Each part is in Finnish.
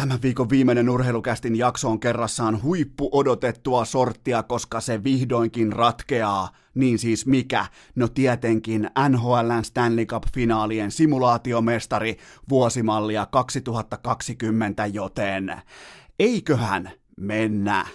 Tämän viikon viimeinen urheilukästin jakso on kerrassaan huippu odotettua sorttia, koska se vihdoinkin ratkeaa. Niin siis mikä? No tietenkin NHLn Stanley Cup-finaalien simulaatiomestari vuosimallia 2020, joten eiköhän mennä.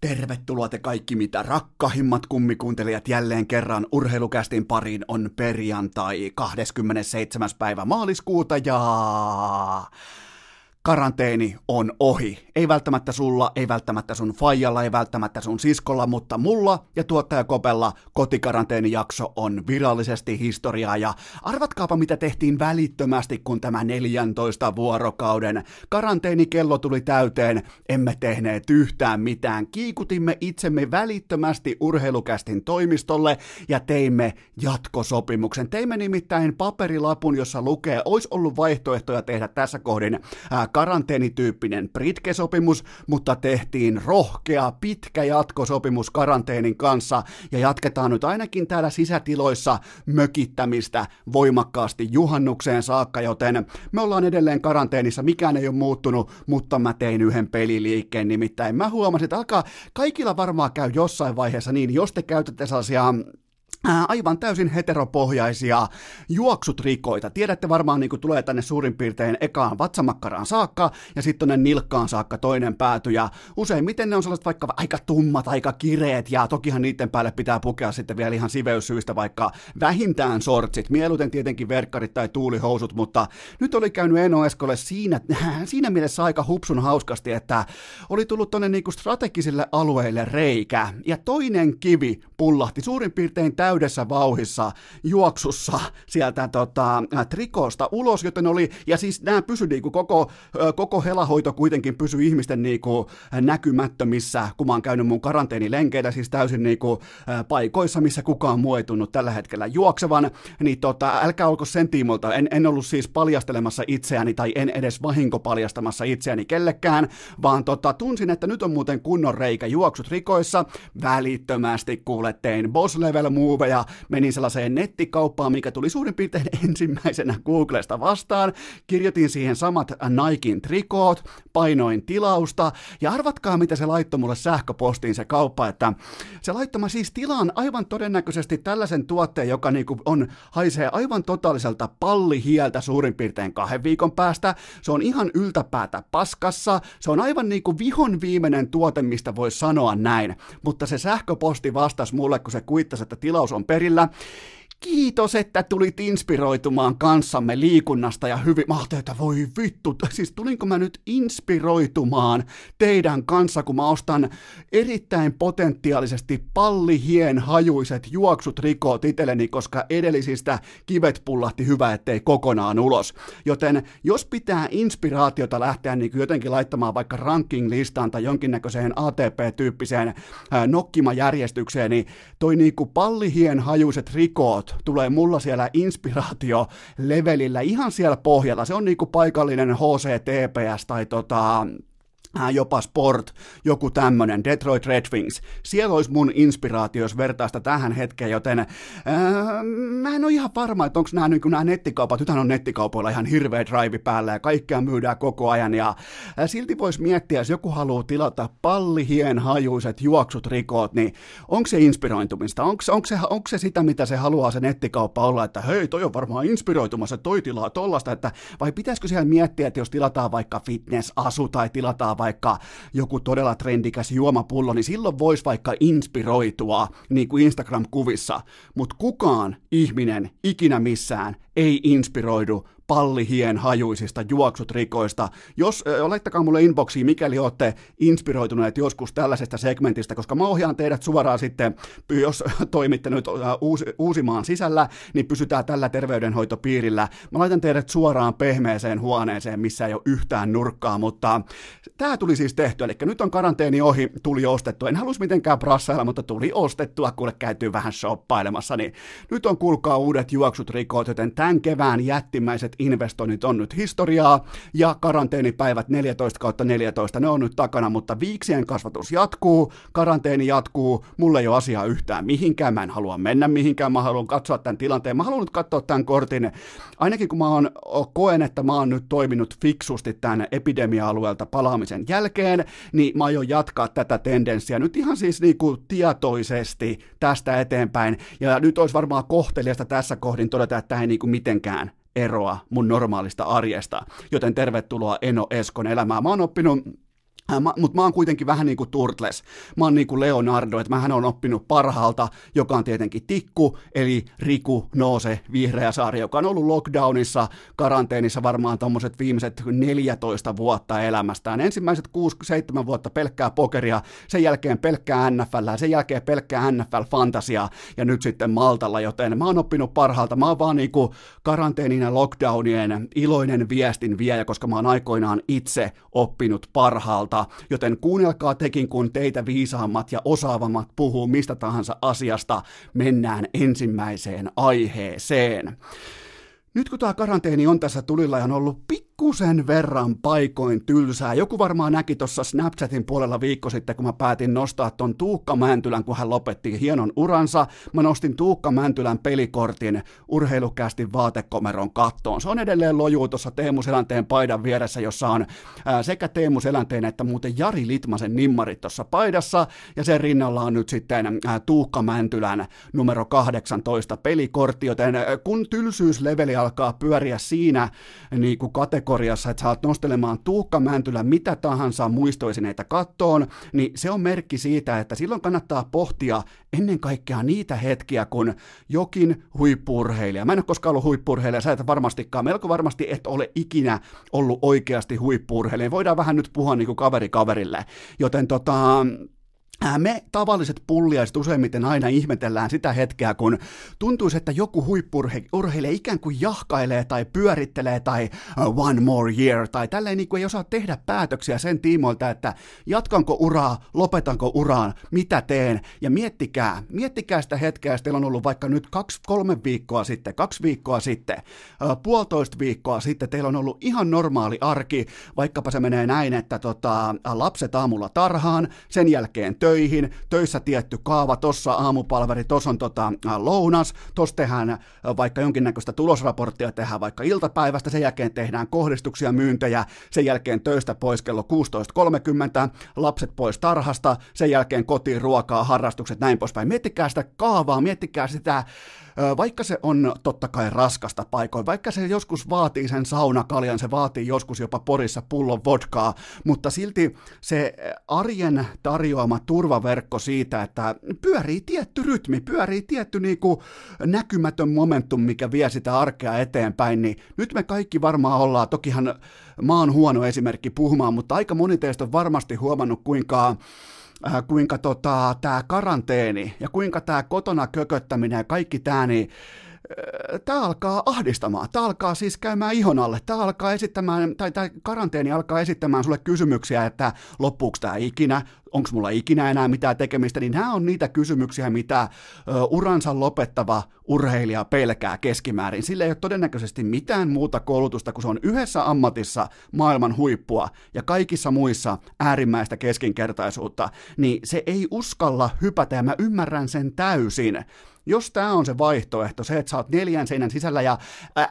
Tervetuloa te kaikki mitä rakkahimmat kummikuuntelijat jälleen kerran urheilukästin pariin on perjantai 27. päivä maaliskuuta ja karanteeni on ohi. Ei välttämättä sulla, ei välttämättä sun faijalla, ei välttämättä sun siskolla, mutta mulla ja tuottaja Kopella kotikaranteenijakso on virallisesti historiaa ja arvatkaapa mitä tehtiin välittömästi, kun tämä 14 vuorokauden karanteenikello tuli täyteen. Emme tehneet yhtään mitään. Kiikutimme itsemme välittömästi urheilukästin toimistolle ja teimme jatkosopimuksen. Teimme nimittäin paperilapun, jossa lukee, olisi ollut vaihtoehtoja tehdä tässä kohdin karanteenityyppinen Britke-sopimus, mutta tehtiin rohkea, pitkä jatkosopimus karanteenin kanssa. Ja jatketaan nyt ainakin täällä sisätiloissa mökittämistä voimakkaasti juhannukseen saakka, joten me ollaan edelleen karanteenissa, mikään ei ole muuttunut, mutta mä tein yhden peliliikkeen, nimittäin mä huomasin, että alkaa, kaikilla varmaan käy jossain vaiheessa niin, jos te käytätte sellaisia aivan täysin heteropohjaisia juoksutrikoita. Tiedätte varmaan, niin kuin tulee tänne suurin piirtein ekaan vatsamakkaraan saakka ja sitten tonne nilkkaan saakka toinen pääty. Ja useimmiten ne on sellaiset vaikka aika tummat, aika kireet ja tokihan niiden päälle pitää pukea sitten vielä ihan siveyssyistä vaikka vähintään sortsit. Mieluiten tietenkin verkkarit tai tuulihousut, mutta nyt oli käynyt Eno Eskolle siinä, siinä mielessä aika hupsun hauskasti, että oli tullut tonne niin strategisille alueille reikä ja toinen kivi pullahti suurin piirtein täysin täydessä vauhissa juoksussa sieltä tota, trikosta ulos, joten oli, ja siis nämä pysy niinku koko, koko helahoito kuitenkin pysyi ihmisten niinku näkymättömissä, kun mä oon käynyt mun karanteenilenkeillä, siis täysin niinku paikoissa, missä kukaan muu ei tunnu tällä hetkellä juoksevan, niin tota, älkää olko sen tiimolta, en, en ollut siis paljastelemassa itseäni tai en edes vahinko paljastamassa itseäni kellekään, vaan tota, tunsin, että nyt on muuten kunnon reikä juoksut rikoissa, välittömästi kuule tein boss level move ja menin sellaiseen nettikauppaan, mikä tuli suurin piirtein ensimmäisenä Googlesta vastaan. Kirjoitin siihen samat Nikein trikoot, painoin tilausta ja arvatkaa mitä se laittoi mulle sähköpostiin se kauppa, että se laittoi siis tilaan aivan todennäköisesti tällaisen tuotteen, joka niinku on, haisee aivan totaaliselta pallihieltä suurin piirtein kahden viikon päästä. Se on ihan yltäpäätä paskassa, se on aivan niinku vihon viimeinen tuote, mistä voi sanoa näin, mutta se sähköposti vastasi mulle, kun se kuittasi, että tilaus on perillä. Kiitos, että tulit inspiroitumaan kanssamme liikunnasta ja hyvin. Mä että voi vittu, siis tulinko mä nyt inspiroitumaan teidän kanssa, kun mä ostan erittäin potentiaalisesti pallihien hajuiset juoksut rikoot itselleni, koska edellisistä kivet pullahti hyvä, ettei kokonaan ulos. Joten jos pitää inspiraatiota lähteä niin jotenkin laittamaan vaikka ranking-listaan tai jonkinnäköiseen ATP-tyyppiseen nokkimajärjestykseen, niin toi niin kuin pallihien hajuiset tulee mulla siellä inspiraatio-levelillä ihan siellä pohjalla. Se on niinku paikallinen HCTPS tai tota, äh, jopa Sport, joku tämmönen, Detroit Red Wings. Siellä olisi mun inspiraatio, jos vertaista tähän hetkeen, joten äh, mä en ole ihan varma, että onko nämä, niin nämä nettikaupat, nythän on nettikaupoilla ihan hirveä drive päällä ja kaikkea myydään koko ajan, ja äh, silti voisi miettiä, jos joku haluaa tilata pallihien hajuiset juoksut rikot, niin onko se inspiroitumista, onko, onko, se, onko se sitä, mitä se haluaa se nettikauppa olla, että hei, toi on varmaan inspiroitumassa, toi tilaa tollasta, että vai pitäisikö siellä miettiä, että jos tilataan vaikka fitness-asu tai tilataan vaikka joku todella trendikäs juomapullo, niin silloin voisi vaikka inspiroitua niin kuin Instagram-kuvissa, mutta kukaan ihminen ikinä missään ei inspiroidu pallihien hajuisista juoksutrikoista. Jos, laittakaa mulle inboxiin, mikäli olette inspiroituneet joskus tällaisesta segmentistä, koska mä ohjaan teidät suoraan sitten, jos toimitte nyt uusi, Uusimaan sisällä, niin pysytään tällä terveydenhoitopiirillä. Mä laitan teidät suoraan pehmeeseen huoneeseen, missä ei ole yhtään nurkkaa, mutta tämä tuli siis tehty, eli nyt on karanteeni ohi, tuli ostettu. En halus mitenkään brassailla, mutta tuli ostettua, kuule käytyy vähän shoppailemassa, niin nyt on kuulkaa uudet juoksut rikot, joten tämän kevään jättimäiset investoinnit on nyt historiaa, ja karanteenipäivät 14 kautta 14, ne on nyt takana, mutta viiksien kasvatus jatkuu, karanteeni jatkuu, mulle ei ole asiaa yhtään mihinkään, mä en halua mennä mihinkään, mä haluan katsoa tämän tilanteen, mä haluan nyt katsoa tämän kortin, ainakin kun mä oon, koen, että mä oon nyt toiminut fiksusti tämän epidemia-alueelta palaamisen jälkeen, niin mä aion jatkaa tätä tendenssiä nyt ihan siis niin kuin tietoisesti tästä eteenpäin, ja nyt olisi varmaan kohteliasta tässä kohdin todeta, että tämä ei niin kuin mitenkään eroa mun normaalista arjesta, joten tervetuloa Eno Eskon elämään. Mä oon oppinut Äh, Mutta mä oon kuitenkin vähän niin kuin Turtles. Mä oon niin kuin Leonardo, että mähän on oppinut parhaalta, joka on tietenkin Tikku, eli Riku Noose, vihreä saari, joka on ollut lockdownissa, karanteenissa varmaan tommoset viimeiset 14 vuotta elämästään. Ensimmäiset 6-7 vuotta pelkkää pokeria, sen jälkeen pelkkää NFL, sen jälkeen pelkkää NFL-fantasia ja nyt sitten Maltalla, joten mä oon oppinut parhaalta. Mä oon vaan niin kuin karanteenin ja lockdownien iloinen viestin viejä, koska mä oon aikoinaan itse oppinut parhaalta joten kuunnelkaa tekin, kun teitä viisaammat ja osaavammat puhuu mistä tahansa asiasta, mennään ensimmäiseen aiheeseen. Nyt kun tämä karanteeni on tässä tulilla ja on ollut pikkusen verran paikoin tylsää, joku varmaan näki tuossa Snapchatin puolella viikko sitten, kun mä päätin nostaa ton Tuukka Mäntylän, kun hän lopetti hienon uransa. Mä nostin Tuukka Mäntylän pelikortin urheilukästi vaatekomeron kattoon. Se on edelleen lojuu tuossa Teemu Selänteen paidan vieressä, jossa on ää, sekä Teemu Selänteen että muuten Jari Litmasen nimmarit tuossa paidassa, ja sen rinnalla on nyt sitten ää, Tuukka Mäntylän numero 18 pelikortti, joten ää, kun tylsyysleveli alkaa pyöriä siinä niin kuin kategoriassa, että sä oot nostelemaan Tuukka Mäntylä mitä tahansa muistoisineita kattoon, niin se on merkki siitä, että silloin kannattaa pohtia ennen kaikkea niitä hetkiä, kun jokin huippurheilija, mä en ole koskaan ollut huippurheilija, sä et varmastikaan, melko varmasti et ole ikinä ollut oikeasti huippurheilija, voidaan vähän nyt puhua niin kuin kaveri kaverille, joten tota, me tavalliset pulliaiset useimmiten aina ihmetellään sitä hetkeä, kun tuntuisi, että joku huippurheilija ikään kuin jahkailee tai pyörittelee tai one more year tai tälleen niin kuin ei osaa tehdä päätöksiä sen tiimoilta, että jatkanko uraa, lopetanko uraan, mitä teen. Ja miettikää, miettikää sitä hetkeä, jos teillä on ollut vaikka nyt kaksi, kolme viikkoa sitten, kaksi viikkoa sitten, puolitoista viikkoa sitten, teillä on ollut ihan normaali arki, vaikkapa se menee näin, että tota, lapset aamulla tarhaan, sen jälkeen töihin, töihin, töissä tietty kaava, tossa aamupalveri, tossa on tota, lounas, tossa tehdään vaikka jonkinnäköistä tulosraporttia, tehdään vaikka iltapäivästä, sen jälkeen tehdään kohdistuksia, myyntejä, sen jälkeen töistä pois kello 16.30, lapset pois tarhasta, sen jälkeen kotiin ruokaa, harrastukset, näin poispäin. Miettikää sitä kaavaa, miettikää sitä vaikka se on totta kai raskasta paikoin, vaikka se joskus vaatii sen saunakaljan, se vaatii joskus jopa porissa pullon vodkaa, mutta silti se arjen tarjoama turvaverkko siitä, että pyörii tietty rytmi, pyörii tietty niinku näkymätön momentum, mikä vie sitä arkea eteenpäin, niin nyt me kaikki varmaan ollaan, tokihan oon huono esimerkki puhumaan, mutta aika moni teistä on varmasti huomannut, kuinka äh, kuinka tota, tämä karanteeni ja kuinka tämä kotona kököttäminen ja kaikki tämä, niin tämä alkaa ahdistamaan. Tämä alkaa siis käymään ihon alle. Tämä alkaa esittämään, tai tämä karanteeni alkaa esittämään sulle kysymyksiä, että loppuuko tämä ikinä, onko mulla ikinä enää mitään tekemistä, niin nämä on niitä kysymyksiä, mitä uransa lopettava urheilija pelkää keskimäärin. Sillä ei ole todennäköisesti mitään muuta koulutusta, kun se on yhdessä ammatissa maailman huippua ja kaikissa muissa äärimmäistä keskinkertaisuutta, niin se ei uskalla hypätä ja mä ymmärrän sen täysin. Jos tämä on se vaihtoehto, se, että sä oot neljän seinän sisällä ja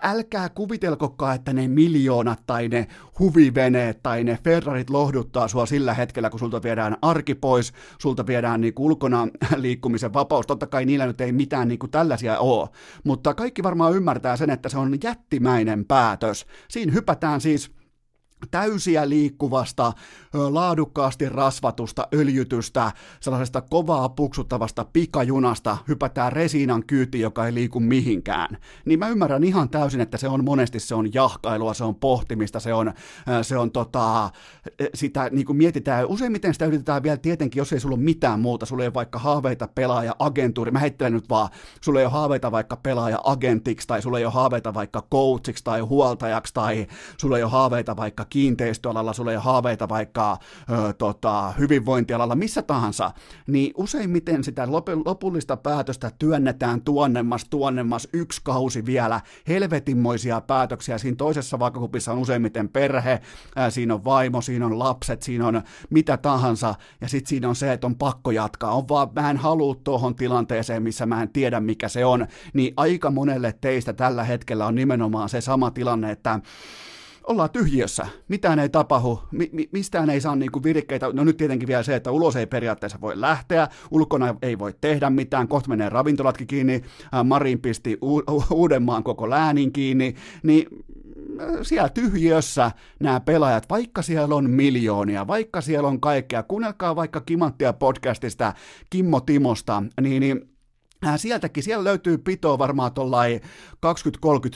älkää kuvitelkokaan, että ne miljoonat tai ne huviveneet tai ne Ferrarit lohduttaa sua sillä hetkellä, kun sulta viedään arki pois, sulta viedään niin ulkona liikkumisen vapaus. Totta kai niillä nyt ei mitään niin kuin tällaisia ole, mutta kaikki varmaan ymmärtää sen, että se on jättimäinen päätös. Siinä hypätään siis täysiä liikkuvasta, laadukkaasti rasvatusta, öljytystä, sellaisesta kovaa puksuttavasta pikajunasta hypätään Resiinan kyyti, joka ei liiku mihinkään. Niin mä ymmärrän ihan täysin, että se on monesti se on jahkailua, se on pohtimista, se on, se on tota, sitä niin kuin mietitään, useimmiten sitä yritetään vielä tietenkin, jos ei sulla ole mitään muuta, sulla ei ole vaikka haaveita pelaaja agentuuri, mä heittelen nyt vaan, sulla ei ole haaveita vaikka pelaaja agentiksi, tai sulla ei ole haaveita vaikka coachiksi tai huoltajaksi, tai sulla ei ole haaveita vaikka kiinteistöalalla, sulla ei ole haaveita vaikka ö, tota, hyvinvointialalla, missä tahansa, niin useimmiten sitä lop- lopullista päätöstä työnnetään tuonnemmas, tuonnemmas, yksi kausi vielä, helvetinmoisia päätöksiä, siinä toisessa vaakakupissa on useimmiten perhe, ää, siinä on vaimo, siinä on lapset, siinä on mitä tahansa, ja sitten siinä on se, että on pakko jatkaa, on vaan, mä en halua tuohon tilanteeseen, missä mä en tiedä mikä se on, niin aika monelle teistä tällä hetkellä on nimenomaan se sama tilanne, että ollaan tyhjiössä, mitään ei tapahdu, mi- mi- mistään ei saa niinku virikkeitä, no nyt tietenkin vielä se, että ulos ei periaatteessa voi lähteä, ulkona ei voi tehdä mitään, kohta menee ravintolatkin kiinni, Marin pisti U- Uudenmaan koko läänin kiinni, niin siellä tyhjiössä nämä pelaajat, vaikka siellä on miljoonia, vaikka siellä on kaikkea, kuunnelkaa vaikka Kimanttia podcastista Kimmo Timosta, niin, niin sieltäkin, siellä löytyy pitoa varmaan tuollain 20-30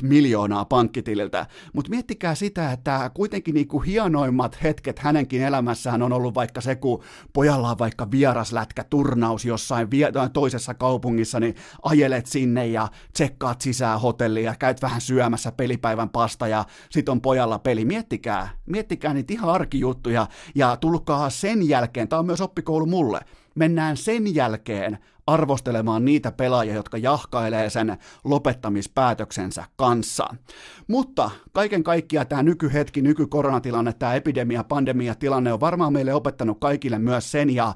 miljoonaa pankkitililtä, mutta miettikää sitä, että kuitenkin niinku hienoimmat hetket hänenkin elämässään on ollut vaikka se, kun pojalla on vaikka vieraslätkä turnaus jossain toisessa kaupungissa, niin ajelet sinne ja tsekkaat sisään hotellia, ja käyt vähän syömässä pelipäivän pasta ja sit on pojalla peli. Miettikää, miettikää niitä ihan arkijuttuja ja tulkaa sen jälkeen, tämä on myös oppikoulu mulle, mennään sen jälkeen arvostelemaan niitä pelaajia, jotka jahkailee sen lopettamispäätöksensä kanssa. Mutta kaiken kaikkiaan tämä nykyhetki, nykykoronatilanne, tämä epidemia, pandemia tilanne on varmaan meille opettanut kaikille myös sen ja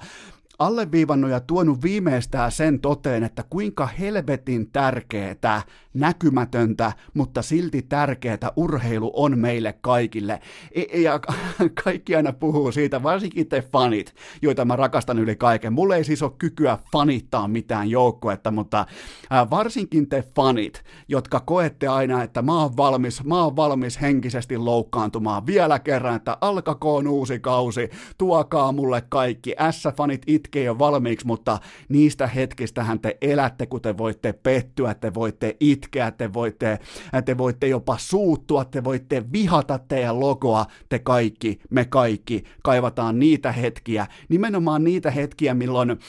alleviivannut ja tuonut viimeistään sen toteen, että kuinka helvetin tärkeää, näkymätöntä, mutta silti tärkeää urheilu on meille kaikille. E, ja kaikki aina puhuu siitä, varsinkin te fanit, joita mä rakastan yli kaiken. Mulle ei siis ole kykyä fanittaa mitään joukkuetta, mutta varsinkin te fanit, jotka koette aina, että mä oon valmis, mä oon valmis henkisesti loukkaantumaan vielä kerran, että alkakoon uusi kausi, tuokaa mulle kaikki. S-fanit itkee jo valmiiksi, mutta niistä hetkistähän te elätte, kun te voitte pettyä, te voitte itkeä, te voitte, te voitte jopa suuttua, te voitte vihata teidän logoa, te kaikki, me kaikki kaivataan niitä hetkiä, nimenomaan niitä hetkiä, milloin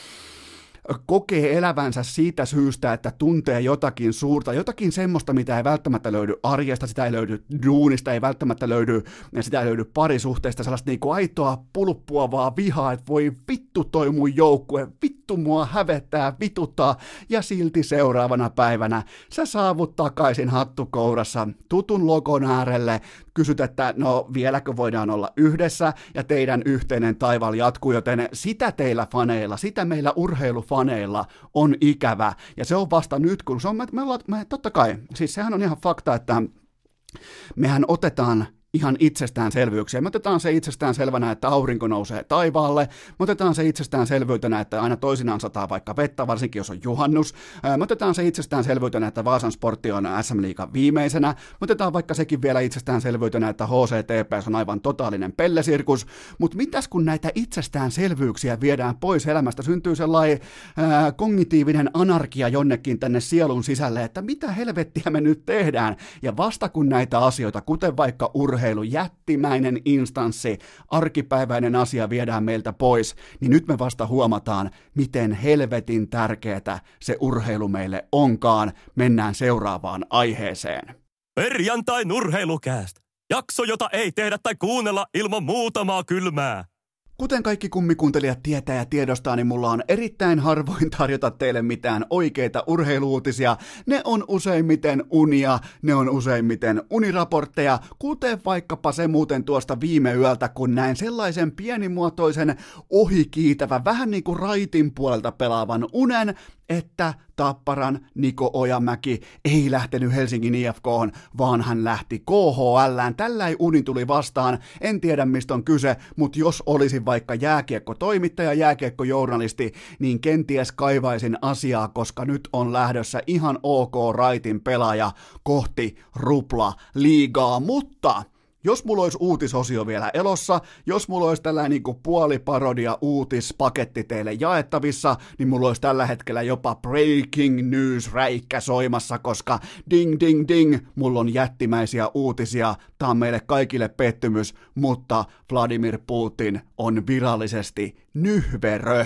kokee elävänsä siitä syystä, että tuntee jotakin suurta, jotakin semmoista, mitä ei välttämättä löydy arjesta, sitä ei löydy duunista, ei välttämättä löydy, sitä ei löydy parisuhteesta, sellaista niinku aitoa pulppuavaa vihaa, että voi vittu toi mun joukkue, vittu mua hävettää, vituttaa, ja silti seuraavana päivänä sä saavut takaisin hattukourassa tutun logon äärelle, kysyt, että no vieläkö voidaan olla yhdessä, ja teidän yhteinen taival jatkuu, joten sitä teillä faneilla, sitä meillä urheilufaneilla on ikävä, ja se on vasta nyt, kun se on, me, me me, totta kai, siis sehän on ihan fakta, että mehän otetaan ihan itsestäänselvyyksiä. Me otetaan se itsestään selvänä, että aurinko nousee taivaalle. Me otetaan se itsestäänselvyytenä, että aina toisinaan sataa vaikka vettä, varsinkin jos on juhannus. Me otetaan se itsestäänselvyytenä, että Vaasan sportti on SM Liigan viimeisenä. Me otetaan vaikka sekin vielä itsestäänselvyytenä, että HCTPS on aivan totaalinen pellesirkus. Mutta mitäs kun näitä itsestäänselvyyksiä viedään pois elämästä, syntyy sellainen ää, kognitiivinen anarkia jonnekin tänne sielun sisälle, että mitä helvettiä me nyt tehdään. Ja vasta kun näitä asioita, kuten vaikka urheilu, urheilu, jättimäinen instanssi, arkipäiväinen asia viedään meiltä pois, niin nyt me vasta huomataan, miten helvetin tärkeää se urheilu meille onkaan. Mennään seuraavaan aiheeseen. Perjantai urheilukääst. Jakso, jota ei tehdä tai kuunnella ilman muutamaa kylmää. Kuten kaikki kummikuuntelijat tietää ja tiedostaa, niin mulla on erittäin harvoin tarjota teille mitään oikeita urheiluutisia. Ne on useimmiten unia, ne on useimmiten uniraportteja, kuten vaikkapa se muuten tuosta viime yöltä, kun näin sellaisen pienimuotoisen ohikiitävän, vähän niin kuin raitin puolelta pelaavan unen, että Tapparan Niko Ojamäki ei lähtenyt Helsingin IFK, vaan hän lähti KHL. Tällä ei uni tuli vastaan. En tiedä mistä on kyse, mutta jos olisin vaikka jääkiekko-toimittaja, jääkiekko-journalisti, niin kenties kaivaisin asiaa, koska nyt on lähdössä ihan ok raitin pelaaja kohti rupla liigaa, mutta Jos mulla olisi uutisosio vielä elossa, jos mulla olisi tällainen niin puoliparodia uutispaketti teille jaettavissa, niin mulla olisi tällä hetkellä jopa breaking news räikkä soimassa, koska ding ding ding, mulla on jättimäisiä uutisia, tää on meille kaikille pettymys, mutta Vladimir Putin on virallisesti nyhverö.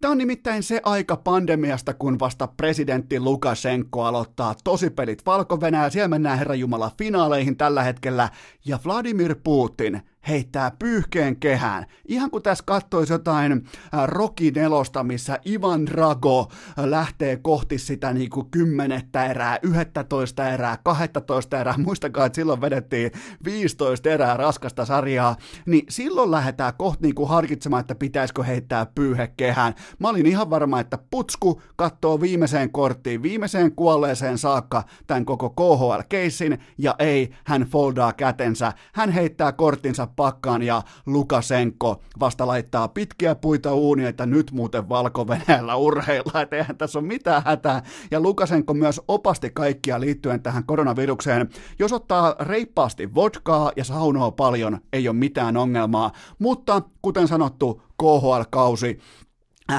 Tämä on nimittäin se aika pandemiasta, kun vasta presidentti Lukashenko aloittaa tosipelit valko Siellä mennään Herra Jumala finaaleihin tällä hetkellä. Ja Vladimir Putin, heittää pyyhkeen kehään. Ihan kuin tässä kattoisi jotain äh, Rocky nelosta, missä Ivan Drago äh, lähtee kohti sitä niin kuin kymmenettä erää, yhdettätoista erää, kahdettoista erää. Muistakaa, että silloin vedettiin 15 erää raskasta sarjaa. Niin silloin lähdetään kohti niin kuin harkitsemaan, että pitäisikö heittää pyyhe kehään. Mä olin ihan varma, että putsku katsoo viimeiseen korttiin, viimeiseen kuolleeseen saakka tämän koko KHL-keissin, ja ei, hän foldaa kätensä. Hän heittää korttinsa pakkaan ja Lukasenko vasta laittaa pitkiä puita uunia, että nyt muuten valko urheilla, että eihän tässä ole mitään hätää. Ja Lukasenko myös opasti kaikkia liittyen tähän koronavirukseen. Jos ottaa reippaasti vodkaa ja saunoo paljon, ei ole mitään ongelmaa, mutta kuten sanottu, KHL-kausi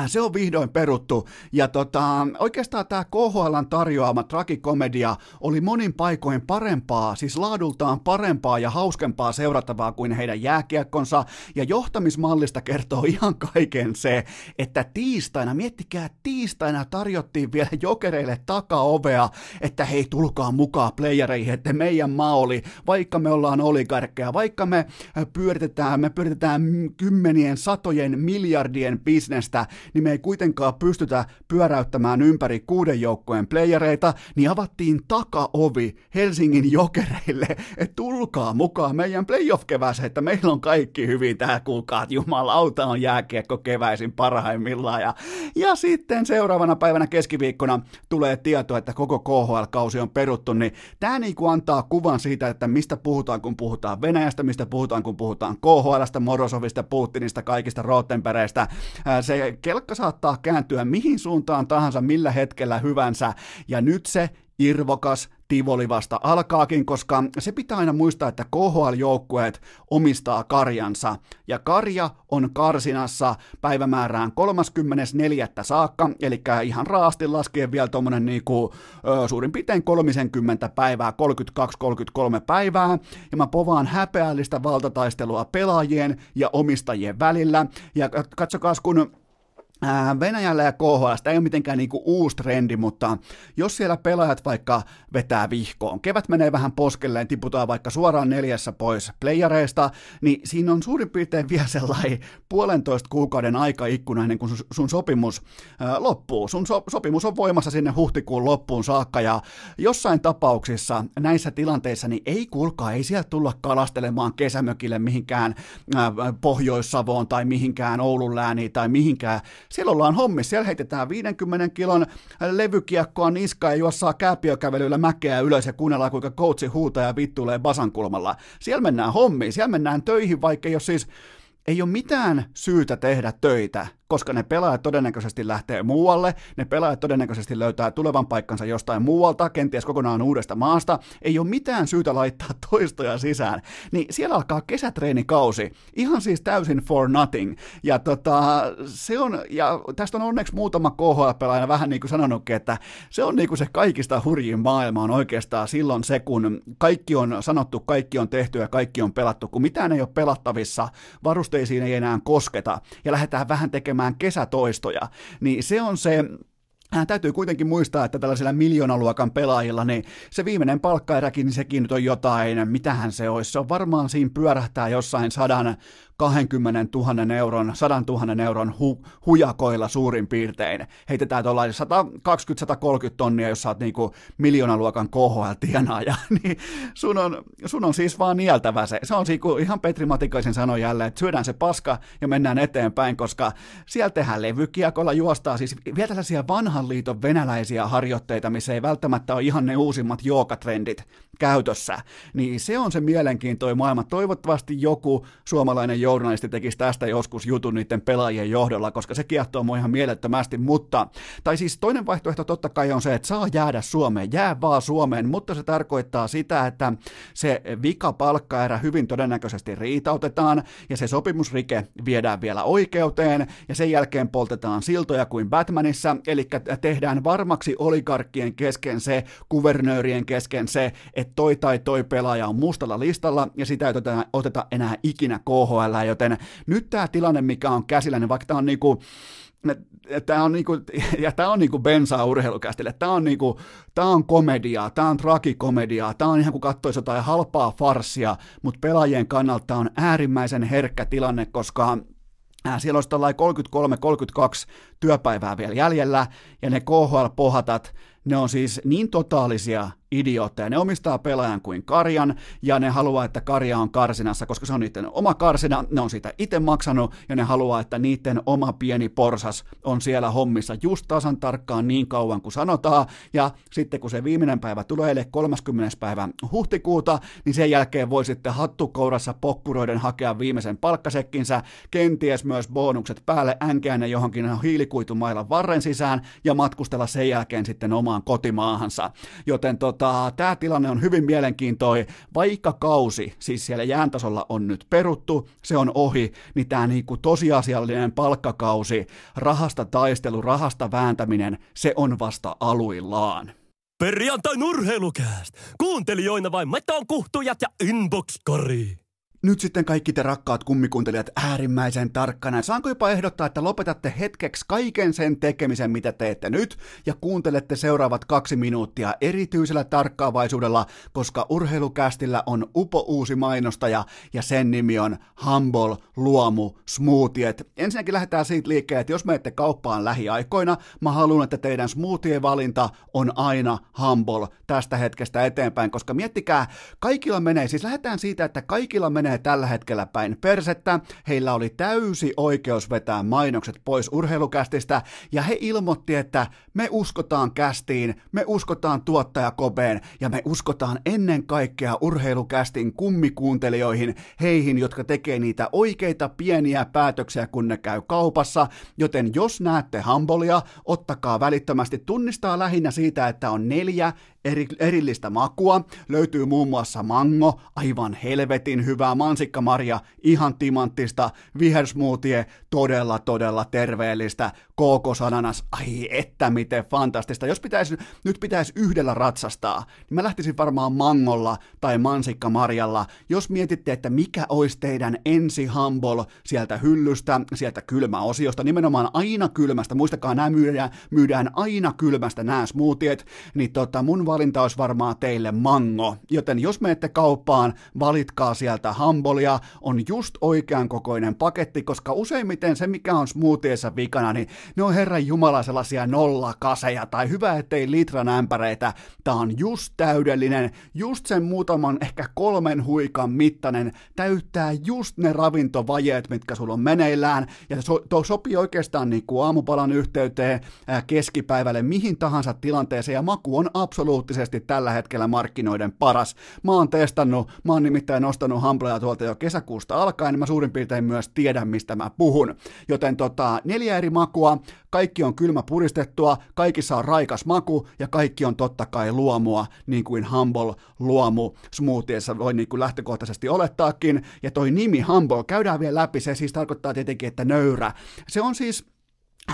se on vihdoin peruttu, ja tota, oikeastaan tämä KHLn tarjoama trakikomedia oli monin paikoin parempaa, siis laadultaan parempaa ja hauskempaa seurattavaa kuin heidän jääkiekkonsa, ja johtamismallista kertoo ihan kaiken se, että tiistaina, miettikää, tiistaina tarjottiin vielä jokereille takaovea, että hei, tulkaa mukaan playereihin, että meidän maa oli, vaikka me ollaan oligarkkeja, vaikka me pyöritetään, me pyöritetään kymmenien, satojen, miljardien bisnestä, niin me ei kuitenkaan pystytä pyöräyttämään ympäri kuuden joukkojen playereita, niin avattiin takaovi Helsingin jokereille, että tulkaa mukaan meidän playoff-keväseen, että meillä on kaikki hyvin tää kuulkaa, että jumalauta on jääkiekko keväisin parhaimmillaan. Ja, ja sitten seuraavana päivänä keskiviikkona tulee tieto, että koko KHL-kausi on peruttu, niin tämä niinku antaa kuvan siitä, että mistä puhutaan, kun puhutaan Venäjästä, mistä puhutaan, kun puhutaan KHLstä, Morosovista, Putinista, kaikista Rottenpereistä. Se kelkka saattaa kääntyä mihin suuntaan tahansa, millä hetkellä hyvänsä, ja nyt se irvokas tivoli vasta alkaakin, koska se pitää aina muistaa, että KHL-joukkueet omistaa karjansa, ja karja on karsinassa päivämäärään 34. saakka, eli ihan raasti laskien vielä tuommoinen niinku, suurin piirtein 30 päivää, 32-33 päivää, ja mä povaan häpeällistä valtataistelua pelaajien ja omistajien välillä, ja katsokaa kun Venäjällä ja KHL, ei ole mitenkään niinku uusi trendi, mutta jos siellä pelaajat vaikka vetää vihkoon, kevät menee vähän poskelleen, tiputaan vaikka suoraan neljässä pois playareista, niin siinä on suurin piirtein vielä sellainen puolentoista kuukauden aikaikkuna ennen kuin sun, sopimus ää, loppuu. Sun so, sopimus on voimassa sinne huhtikuun loppuun saakka, ja jossain tapauksissa näissä tilanteissa, niin ei kuulkaa, ei sieltä tulla kalastelemaan kesämökille mihinkään ää, Pohjois-Savoon tai mihinkään Oulun lääniin tai mihinkään siellä ollaan hommi, siellä heitetään 50 kilon levykiekkoa niskaan ja juossaa kääpiökävelyllä mäkeä ylös ja kuunnellaan kuinka coachi huutaa ja vittuilee basankulmalla. Siellä mennään hommiin, siellä mennään töihin, vaikka jos siis ei ole mitään syytä tehdä töitä, koska ne pelaajat todennäköisesti lähtee muualle, ne pelaajat todennäköisesti löytää tulevan paikkansa jostain muualta, kenties kokonaan uudesta maasta, ei ole mitään syytä laittaa toistoja sisään, niin siellä alkaa kesätreenikausi, ihan siis täysin for nothing, ja tota, se on, ja tästä on onneksi muutama KHL-pelaaja vähän niin kuin sanonutkin, että se on niin kuin se kaikista hurjin maailma on oikeastaan silloin se, kun kaikki on sanottu, kaikki on tehty ja kaikki on pelattu, kun mitään ei ole pelattavissa, varusteisiin ei enää kosketa, ja lähdetään vähän tekemään tekemään kesätoistoja, niin se on se Hän täytyy kuitenkin muistaa, että tällaisilla miljoonaluokan pelaajilla, niin se viimeinen palkkaeräkin, niin sekin nyt on jotain, mitähän se olisi. Se on varmaan siinä pyörähtää jossain sadan 20 000 euron, 100 000 euron hu, hujakoilla suurin piirtein. Heitetään tuollainen 120-130 tonnia, jos sä oot niinku miljoonaluokan KHL-tienaaja, niin sun on, sun on siis vaan nieltävä se. Se on niinku ihan Petri Matikaisen sanoi jälleen, että syödään se paska ja mennään eteenpäin, koska siellä tehdään levykiekolla, juostaa siis vielä tällaisia vanhan liiton venäläisiä harjoitteita, missä ei välttämättä ole ihan ne uusimmat joogatrendit käytössä. Niin se on se mielenkiintoinen maailma. Toivottavasti joku suomalainen journalisti tekisi tästä joskus jutun niiden pelaajien johdolla, koska se kiehtoo mua ihan mielettömästi, mutta, tai siis toinen vaihtoehto totta kai on se, että saa jäädä Suomeen, jää vaan Suomeen, mutta se tarkoittaa sitä, että se vika palkkaerä hyvin todennäköisesti riitautetaan, ja se sopimusrike viedään vielä oikeuteen, ja sen jälkeen poltetaan siltoja kuin Batmanissa, eli tehdään varmaksi oligarkkien kesken se, kuvernöörien kesken se, että toi tai toi pelaaja on mustalla listalla, ja sitä ei oteta, oteta enää ikinä KHL, joten nyt tämä tilanne, mikä on käsillä, niin vaikka tämä on niinku, tämä on niinku, ja tämä on niinku bensaa urheilukästille, tämä on niinku, tämä on komediaa, tämä on tragikomediaa, tämä on ihan kuin katsoisi jotain halpaa farssia, mutta pelaajien kannalta on äärimmäisen herkkä tilanne, koska äh, siellä olisi tällainen 33-32 työpäivää vielä jäljellä, ja ne KHL-pohatat, ne on siis niin totaalisia idiootteja. Ne omistaa pelaajan kuin karjan, ja ne haluaa, että karja on karsinassa, koska se on niiden oma karsina, ne on siitä itse maksanut, ja ne haluaa, että niiden oma pieni porsas on siellä hommissa just tasan tarkkaan niin kauan kuin sanotaan, ja sitten kun se viimeinen päivä tulee, eli 30. päivä huhtikuuta, niin sen jälkeen voi sitten hattukourassa pokkuroiden hakea viimeisen palkkasekkinsä, kenties myös bonukset päälle, änkeä ne johonkin hiilikuitumailan varren sisään, ja matkustella sen jälkeen sitten omaan kotimaahansa. Joten tot, tota, tämä tilanne on hyvin mielenkiintoinen, vaikka kausi, siis siellä jääntasolla on nyt peruttu, se on ohi, niin tämä niinku tosiasiallinen palkkakausi, rahasta taistelu, rahasta vääntäminen, se on vasta aluillaan. Perjantai urheilukääst! Kuuntelijoina vain meton kuhtujat ja inbox -kori. Nyt sitten kaikki te rakkaat kummikuuntelijat äärimmäisen tarkkana. Saanko jopa ehdottaa, että lopetatte hetkeksi kaiken sen tekemisen, mitä teette nyt, ja kuuntelette seuraavat kaksi minuuttia erityisellä tarkkaavaisuudella, koska urheilukästillä on upo uusi mainostaja, ja sen nimi on Humble Luomu Smoothiet. Ensinnäkin lähdetään siitä liikkeelle, että jos menette kauppaan lähiaikoina, mä haluan, että teidän smoothie-valinta on aina Humble tästä hetkestä eteenpäin, koska miettikää, kaikilla menee, siis lähdetään siitä, että kaikilla menee menee tällä hetkellä päin persettä. Heillä oli täysi oikeus vetää mainokset pois urheilukästistä, ja he ilmoitti, että me uskotaan kästiin, me uskotaan tuottajakopeen, ja me uskotaan ennen kaikkea urheilukästin kummikuuntelijoihin, heihin, jotka tekee niitä oikeita pieniä päätöksiä, kun ne käy kaupassa, joten jos näette hambolia, ottakaa välittömästi, tunnistaa lähinnä siitä, että on neljä eri, erillistä makua. Löytyy muun muassa mango, aivan helvetin hyvää, mansikkamaria, ihan timanttista, vihersmoothie, todella todella terveellistä, kookosananas, ai että miten fantastista. Jos pitäisi, nyt pitäisi yhdellä ratsastaa, niin mä lähtisin varmaan mangolla tai mansikkamarjalla. Jos mietitte, että mikä olisi teidän ensi humble sieltä hyllystä, sieltä kylmäosiosta, nimenomaan aina kylmästä, muistakaa nämä myydään, myydään aina kylmästä nämä smoothiet, niin tota mun valinta olisi varmaan teille mango. Joten jos menette kauppaan, valitkaa sieltä hambolia, on just oikean kokoinen paketti, koska useimmiten se, mikä on smoothieissa vikana, niin ne on herran jumala sellaisia nollakaseja, tai hyvä, ettei litran ämpäreitä. Tää on just täydellinen, just sen muutaman ehkä kolmen huikan mittainen, täyttää just ne ravintovajeet, mitkä sulla on meneillään, ja se so, sopii oikeastaan niin kuin aamupalan yhteyteen, keskipäivälle, mihin tahansa tilanteeseen, ja maku on absoluuttisesti absoluuttisesti tällä hetkellä markkinoiden paras. Mä oon testannut, mä oon nimittäin ostanut Hamblea tuolta jo kesäkuusta alkaen, niin mä suurin piirtein myös tiedän, mistä mä puhun. Joten tota, neljä eri makua, kaikki on kylmä puristettua, kaikissa on raikas maku ja kaikki on totta kai luomua, niin kuin Humble luomu smoothiessa voi niin kuin lähtökohtaisesti olettaakin. Ja toi nimi Humble, käydään vielä läpi, se siis tarkoittaa tietenkin, että nöyrä. Se on siis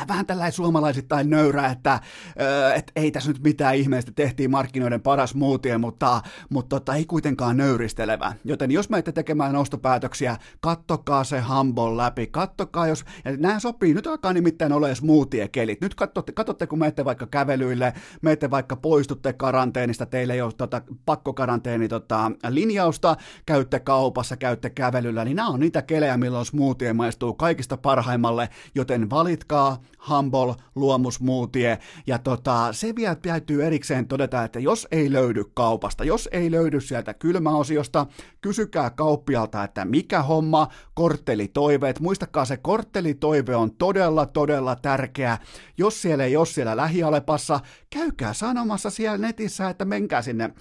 vähän tällainen suomalaisittain nöyrä, että öö, et ei tässä nyt mitään ihmeellistä, tehtiin markkinoiden paras muutie, mutta, mutta tota, ei kuitenkaan nöyristelevä. Joten jos menette tekemään ostopäätöksiä, kattokaa se Humble läpi, kattokaa jos, ja nämä sopii, nyt alkaa nimittäin ole smoothie-kelit. Nyt katsotte, katsotte, kun menette vaikka kävelyille, menette vaikka poistutte karanteenista, teille ei ole tota, pakkokaranteeni tota, linjausta, käytte kaupassa, käytte kävelyllä, niin nämä on niitä kelejä, milloin smoothie maistuu kaikista parhaimmalle, joten valitkaa Humble luomusmoothie, ja tota, se vielä täytyy erikseen todeta, että jos ei löydy kaupasta, jos ei löydy sieltä kylmäosiosta, kysykää kauppialta, että mikä homma, korttelitoiveet, muistakaa se korttelitoive on todella, todella tärkeä, jos siellä ei ole siellä lähialepassa, käykää sanomassa siellä netissä, että menkää sinne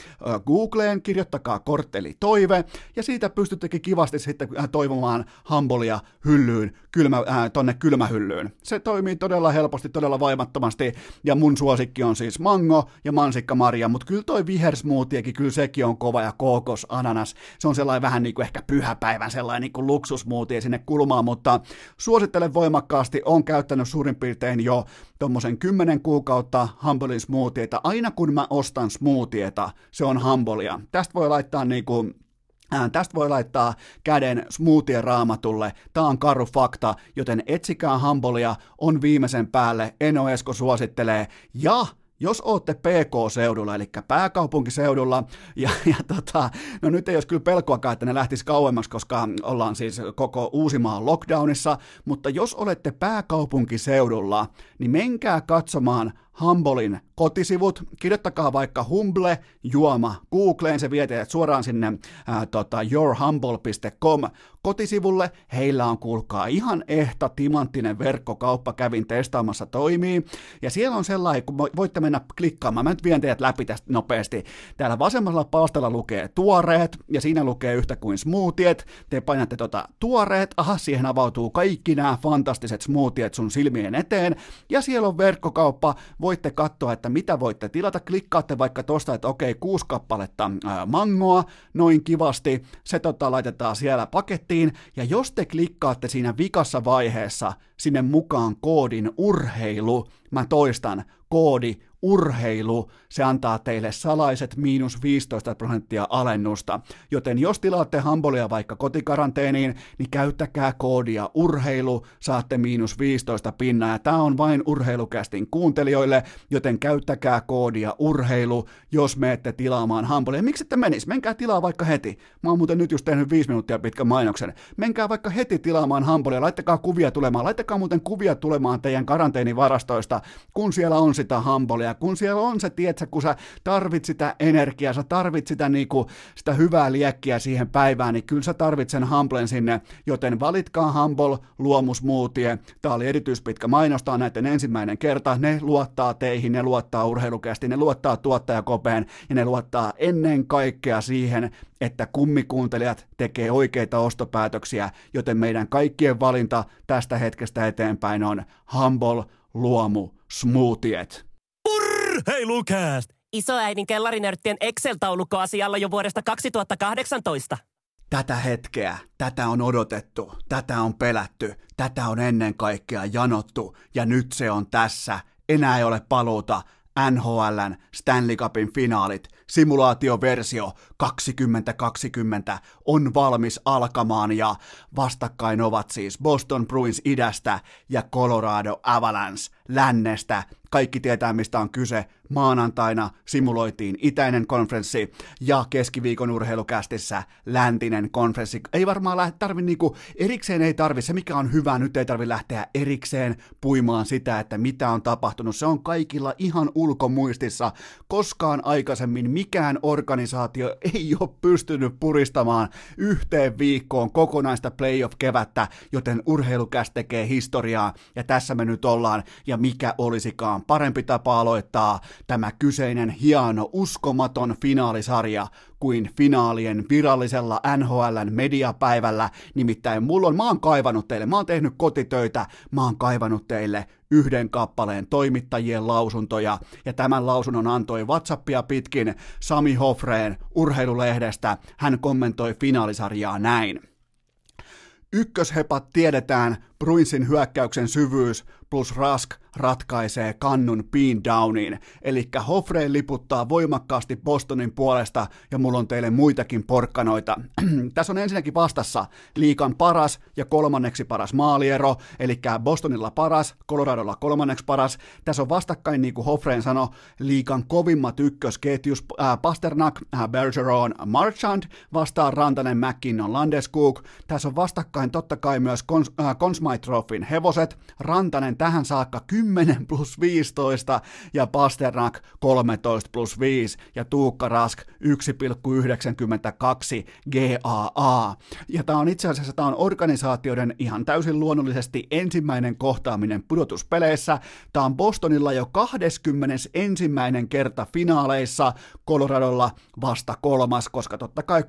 Googleen, kirjoittakaa korttelitoive, ja siitä pystyttekin kivasti sitten toivomaan Humbolia hyllyyn, kylmä, äh, tonne kylmähyllyyn. Se toimii todella helposti, todella vaimattomasti, ja mun suosikki on siis mango ja mansikka marja, mutta kyllä toi vihersmoothiekin, kyllä sekin on kova, ja kookos, ananas, se on sellainen vähän niin kuin ehkä pyhäpäivän sellainen niin kuin sinne kulmaan, mutta suosittelen voimakkaasti, on käyttänyt suurin piirtein jo tuommoisen 10 kuukautta Humblein smoothieta. Aina kun mä ostan smoothieta, se on Humbleia. Tästä voi laittaa niinku Tästä voi laittaa käden smoothie raamatulle. Tämä on karu fakta, joten etsikää Hambolia, on viimeisen päälle, Eno Esko suosittelee. Ja jos ootte PK-seudulla, eli pääkaupunkiseudulla, ja, ja tota, no nyt ei olisi kyllä pelkoakaan, että ne lähtisi kauemmaksi, koska ollaan siis koko Uusimaan lockdownissa, mutta jos olette pääkaupunkiseudulla, niin menkää katsomaan Humbolin kotisivut, kirjoittakaa vaikka Humble juoma Googleen, se vie suoraan sinne ää, tota, yourhumble.com kotisivulle. Heillä on, kuulkaa, ihan ehta timanttinen verkkokauppa, kävin testaamassa, toimii. Ja siellä on sellainen, kun voitte mennä klikkaamaan, mä nyt vien teidät läpi tästä nopeasti. Täällä vasemmalla palstalla lukee tuoreet, ja siinä lukee yhtä kuin smoothiet. Te painatte tota tuoreet, aha, siihen avautuu kaikki nämä fantastiset smoothiet sun silmien eteen. Ja siellä on verkkokauppa, voitte katsoa, että mitä voitte tilata. Klikkaatte vaikka tosta, että okei, kuusi kappaletta mangoa, noin kivasti. Se tota, laitetaan siellä pakettiin. Ja jos te klikkaatte siinä vikassa vaiheessa sinne mukaan koodin urheilu, mä toistan, koodi urheilu, se antaa teille salaiset miinus 15 prosenttia alennusta. Joten jos tilaatte Hambolia vaikka kotikaranteeniin, niin käyttäkää koodia urheilu, saatte miinus 15 pinnaa. Ja tämä on vain urheilukästin kuuntelijoille, joten käyttäkää koodia urheilu, jos menette tilaamaan Hambolia. Miksi ette menis? Menkää tilaa vaikka heti. Mä oon muuten nyt just tehnyt viisi minuuttia pitkän mainoksen. Menkää vaikka heti tilaamaan Hambolia, laittakaa kuvia tulemaan, laittakaa muuten kuvia tulemaan teidän karanteenivarastoista, kun siellä on sitä Hambolia, kun siellä on se, tietsä, kun sä tarvit sitä energiaa, sä tarvit sitä, niinku, sitä hyvää liekkiä siihen päivään, niin kyllä sä tarvit sen Humblen sinne, joten valitkaa Humble luomusmoothie. Tää oli erityispitkä mainostaa näiden ensimmäinen kerta. Ne luottaa teihin, ne luottaa urheilukästi, ne luottaa tuottajakopeen ja ne luottaa ennen kaikkea siihen, että kummikuuntelijat tekee oikeita ostopäätöksiä, joten meidän kaikkien valinta tästä hetkestä eteenpäin on Humble Luomu Smoothiet. Urheilukääst! Isoäidin kellarinörttien Excel-taulukko asialla jo vuodesta 2018. Tätä hetkeä, tätä on odotettu, tätä on pelätty, tätä on ennen kaikkea janottu ja nyt se on tässä. Enää ei ole paluuta. NHLn Stanley Cupin finaalit, simulaatioversio 2020 on valmis alkamaan ja vastakkain ovat siis Boston Bruins idästä ja Colorado Avalanche lännestä. Kaikki tietää, mistä on kyse. Maanantaina simuloitiin itäinen konferenssi ja keskiviikon urheilukästissä läntinen konferenssi. Ei varmaan tarvi niinku, erikseen ei tarvi, se mikä on hyvä, nyt ei tarvi lähteä erikseen puimaan sitä, että mitä on tapahtunut. Se on kaikilla ihan ulkomuistissa. Koskaan aikaisemmin mikään organisaatio ei ole pystynyt puristamaan yhteen viikkoon kokonaista playoff-kevättä, joten urheilukäs tekee historiaa ja tässä me nyt ollaan ja mikä olisikaan parempi tapa aloittaa tämä kyseinen hieno, uskomaton finaalisarja kuin finaalien virallisella NHLn mediapäivällä. Nimittäin mulla on, mä oon kaivannut teille, mä oon tehnyt kotitöitä, mä oon kaivannut teille yhden kappaleen toimittajien lausuntoja, ja tämän lausunnon antoi WhatsAppia pitkin Sami Hofreen urheilulehdestä. Hän kommentoi finaalisarjaa näin. Ykköshepat tiedetään, Bruinsin hyökkäyksen syvyys plus Rask ratkaisee kannun bean downiin. Eli Hofreen liputtaa voimakkaasti Bostonin puolesta ja mulla on teille muitakin porkkanoita. Tässä on ensinnäkin vastassa liikan paras ja kolmanneksi paras maaliero, eli Bostonilla paras, Coloradolla kolmanneksi paras. Tässä on vastakkain, niin kuin Hofreen sanoi, liikan kovimmat ykkösketjus äh, Pasternak, äh, Bergeron, Marchand, vastaan Rantanen, McKinnon, Landeskog. Tässä on vastakkain totta kai myös Kons, äh, Kons Smythe Trophyn hevoset, Rantanen tähän saakka 10 plus 15 ja Pasternak 13 plus 5 ja Tuukka Rask 1,92 GAA. Ja tämä on itse asiassa tämä on organisaatioiden ihan täysin luonnollisesti ensimmäinen kohtaaminen pudotuspeleissä. Tämä on Bostonilla jo 21. kerta finaaleissa, Coloradolla vasta kolmas, koska totta kai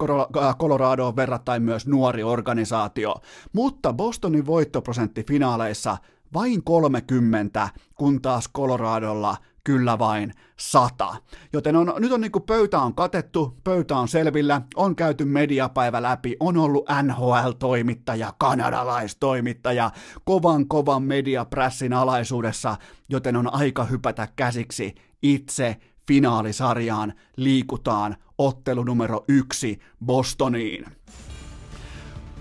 Colorado on verrattain myös nuori organisaatio. Mutta Bostonin voittoprosentti finaaleissa vain 30, kun taas Coloradolla kyllä vain sata. Joten on, nyt on niin kuin pöytä on katettu, pöytä on selvillä, on käyty mediapäivä läpi, on ollut NHL-toimittaja, kanadalaistoimittaja, kovan kovan mediaprässin alaisuudessa, joten on aika hypätä käsiksi itse finaalisarjaan, liikutaan ottelu numero yksi Bostoniin.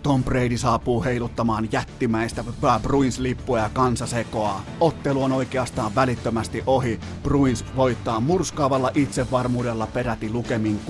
Tom Brady saapuu heiluttamaan jättimäistä Bruins-lippua ja kansa sekoaa. Ottelu on oikeastaan välittömästi ohi. Bruins voittaa murskaavalla itsevarmuudella peräti lukemin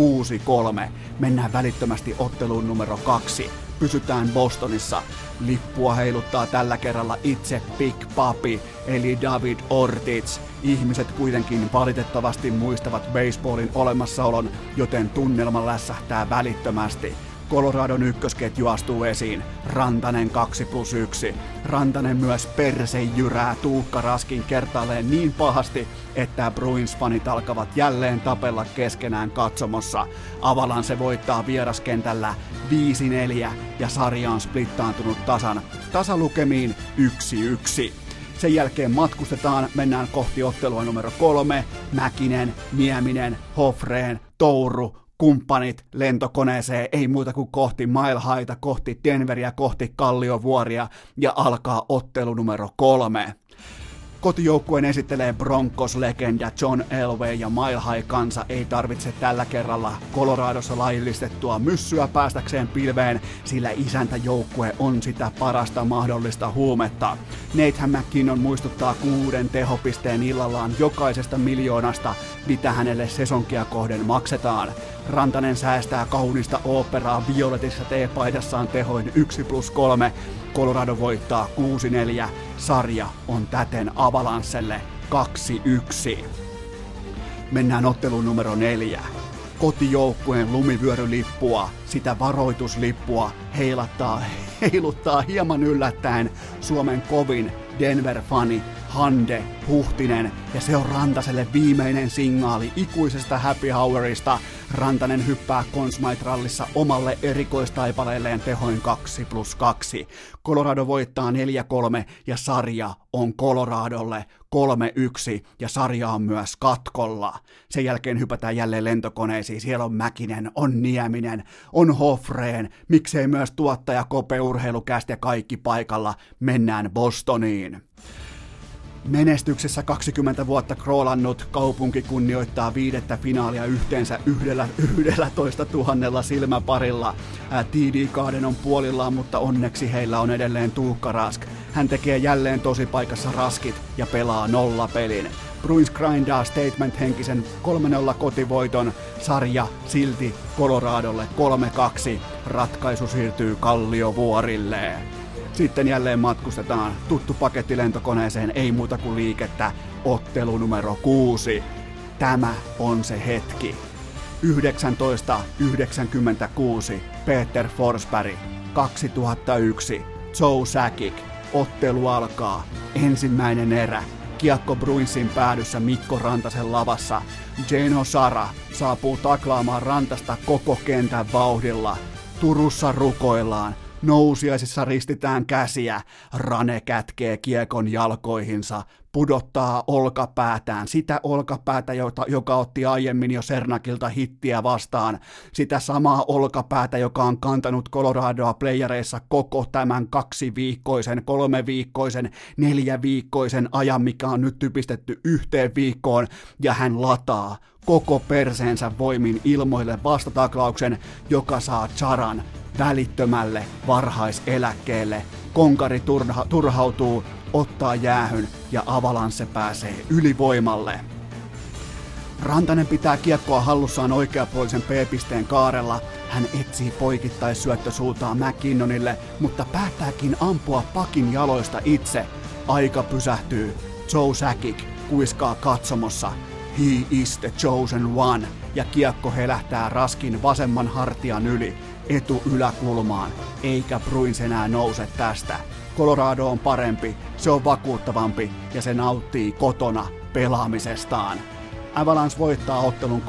6-3. Mennään välittömästi otteluun numero kaksi. Pysytään Bostonissa. Lippua heiluttaa tällä kerralla itse Big Papi, eli David Ortiz. Ihmiset kuitenkin valitettavasti muistavat baseballin olemassaolon, joten tunnelma lässähtää välittömästi. Coloradon ykkösketju astuu esiin. Rantanen 2 plus 1. Rantanen myös perse jyrää Tuukka Raskin kertaalleen niin pahasti, että Bruins-fanit alkavat jälleen tapella keskenään katsomossa. Avalan se voittaa vieraskentällä 5-4 ja sarja on splittaantunut tasan tasalukemiin 1-1. Sen jälkeen matkustetaan, mennään kohti ottelua numero kolme. Mäkinen, Nieminen, Hofreen, Touru, kumppanit lentokoneeseen, ei muuta kuin kohti Mile kohti Denveriä, kohti Kalliovuoria ja alkaa ottelu numero kolme. Kotijoukkueen esittelee Broncos-legenda John Elway ja Mile High kansa ei tarvitse tällä kerralla Coloradossa laillistettua myssyä päästäkseen pilveen, sillä isäntäjoukkue on sitä parasta mahdollista huumetta. Nathan McKinnon muistuttaa kuuden tehopisteen illallaan jokaisesta miljoonasta, mitä hänelle sesonkia kohden maksetaan. Rantanen säästää kaunista operaa violetissa teepaidassaan tehoin 1 plus 3. Colorado voittaa 6-4. Sarja on täten Avalansselle 2-1. Mennään otteluun numero 4 kotijoukkueen lumivyörylippua, sitä varoituslippua heilattaa, heiluttaa hieman yllättäen Suomen kovin Denver-fani Hande Huhtinen ja se on Rantaselle viimeinen signaali ikuisesta happy hourista. Rantanen hyppää Consmite-rallissa omalle erikoistaipaleelleen tehoin 2 plus 2. Colorado voittaa 4-3 ja sarja on Coloradolle 3-1 ja sarja on myös katkolla. Sen jälkeen hypätään jälleen lentokoneisiin. Siellä on Mäkinen, on Nieminen, on Hofreen, miksei myös tuottaja Kope Urheilukäst ja kaikki paikalla. Mennään Bostoniin. Menestyksessä 20 vuotta kroolannut kaupunki kunnioittaa viidettä finaalia yhteensä yhdellä, 11 000 silmäparilla. TD Kaaden on puolillaan, mutta onneksi heillä on edelleen Tuukka Rask. Hän tekee jälleen tosi paikassa raskit ja pelaa nolla pelin. Bruins grindaa statement-henkisen 3-0 kotivoiton, sarja silti Coloradolle 3-2, ratkaisu siirtyy Kalliovuorille. Sitten jälleen matkustetaan tuttu paketti lentokoneeseen, ei muuta kuin liikettä, ottelu numero kuusi. Tämä on se hetki. 1996 Peter Forsberg, 2001 Joe Sakic, ottelu alkaa, ensimmäinen erä, kiekko Bruinsin päädyssä Mikko Rantasen lavassa. Jeno Sara saapuu taklaamaan Rantasta koko kentän vauhdilla. Turussa rukoillaan, Nousiaisissa ristitään käsiä, Rane kätkee kiekon jalkoihinsa, pudottaa olkapäätään, sitä olkapäätä, jota, joka otti aiemmin jo Sernakilta hittiä vastaan, sitä samaa olkapäätä, joka on kantanut Coloradoa playereissa koko tämän kaksiviikkoisen, kolmeviikkoisen, neljäviikkoisen ajan, mikä on nyt typistetty yhteen viikkoon, ja hän lataa koko perseensä voimin ilmoille vastataklauksen, joka saa Charan välittömälle varhaiseläkkeelle. Konkari turha, turhautuu, ottaa jäähyn ja Avalansse pääsee ylivoimalle. Rantanen pitää kiekkoa hallussaan oikeapuolisen P-pisteen kaarella. Hän etsii poikittaissyöttösuuntaa McKinnonille, mutta päättääkin ampua pakin jaloista itse. Aika pysähtyy. Joe Sakic kuiskaa katsomossa. He is the chosen one. Ja kiekko helähtää raskin vasemman hartian yli etu yläkulmaan, eikä Bruins enää nouse tästä. Colorado on parempi, se on vakuuttavampi ja se nauttii kotona pelaamisestaan. Avalanche voittaa ottelun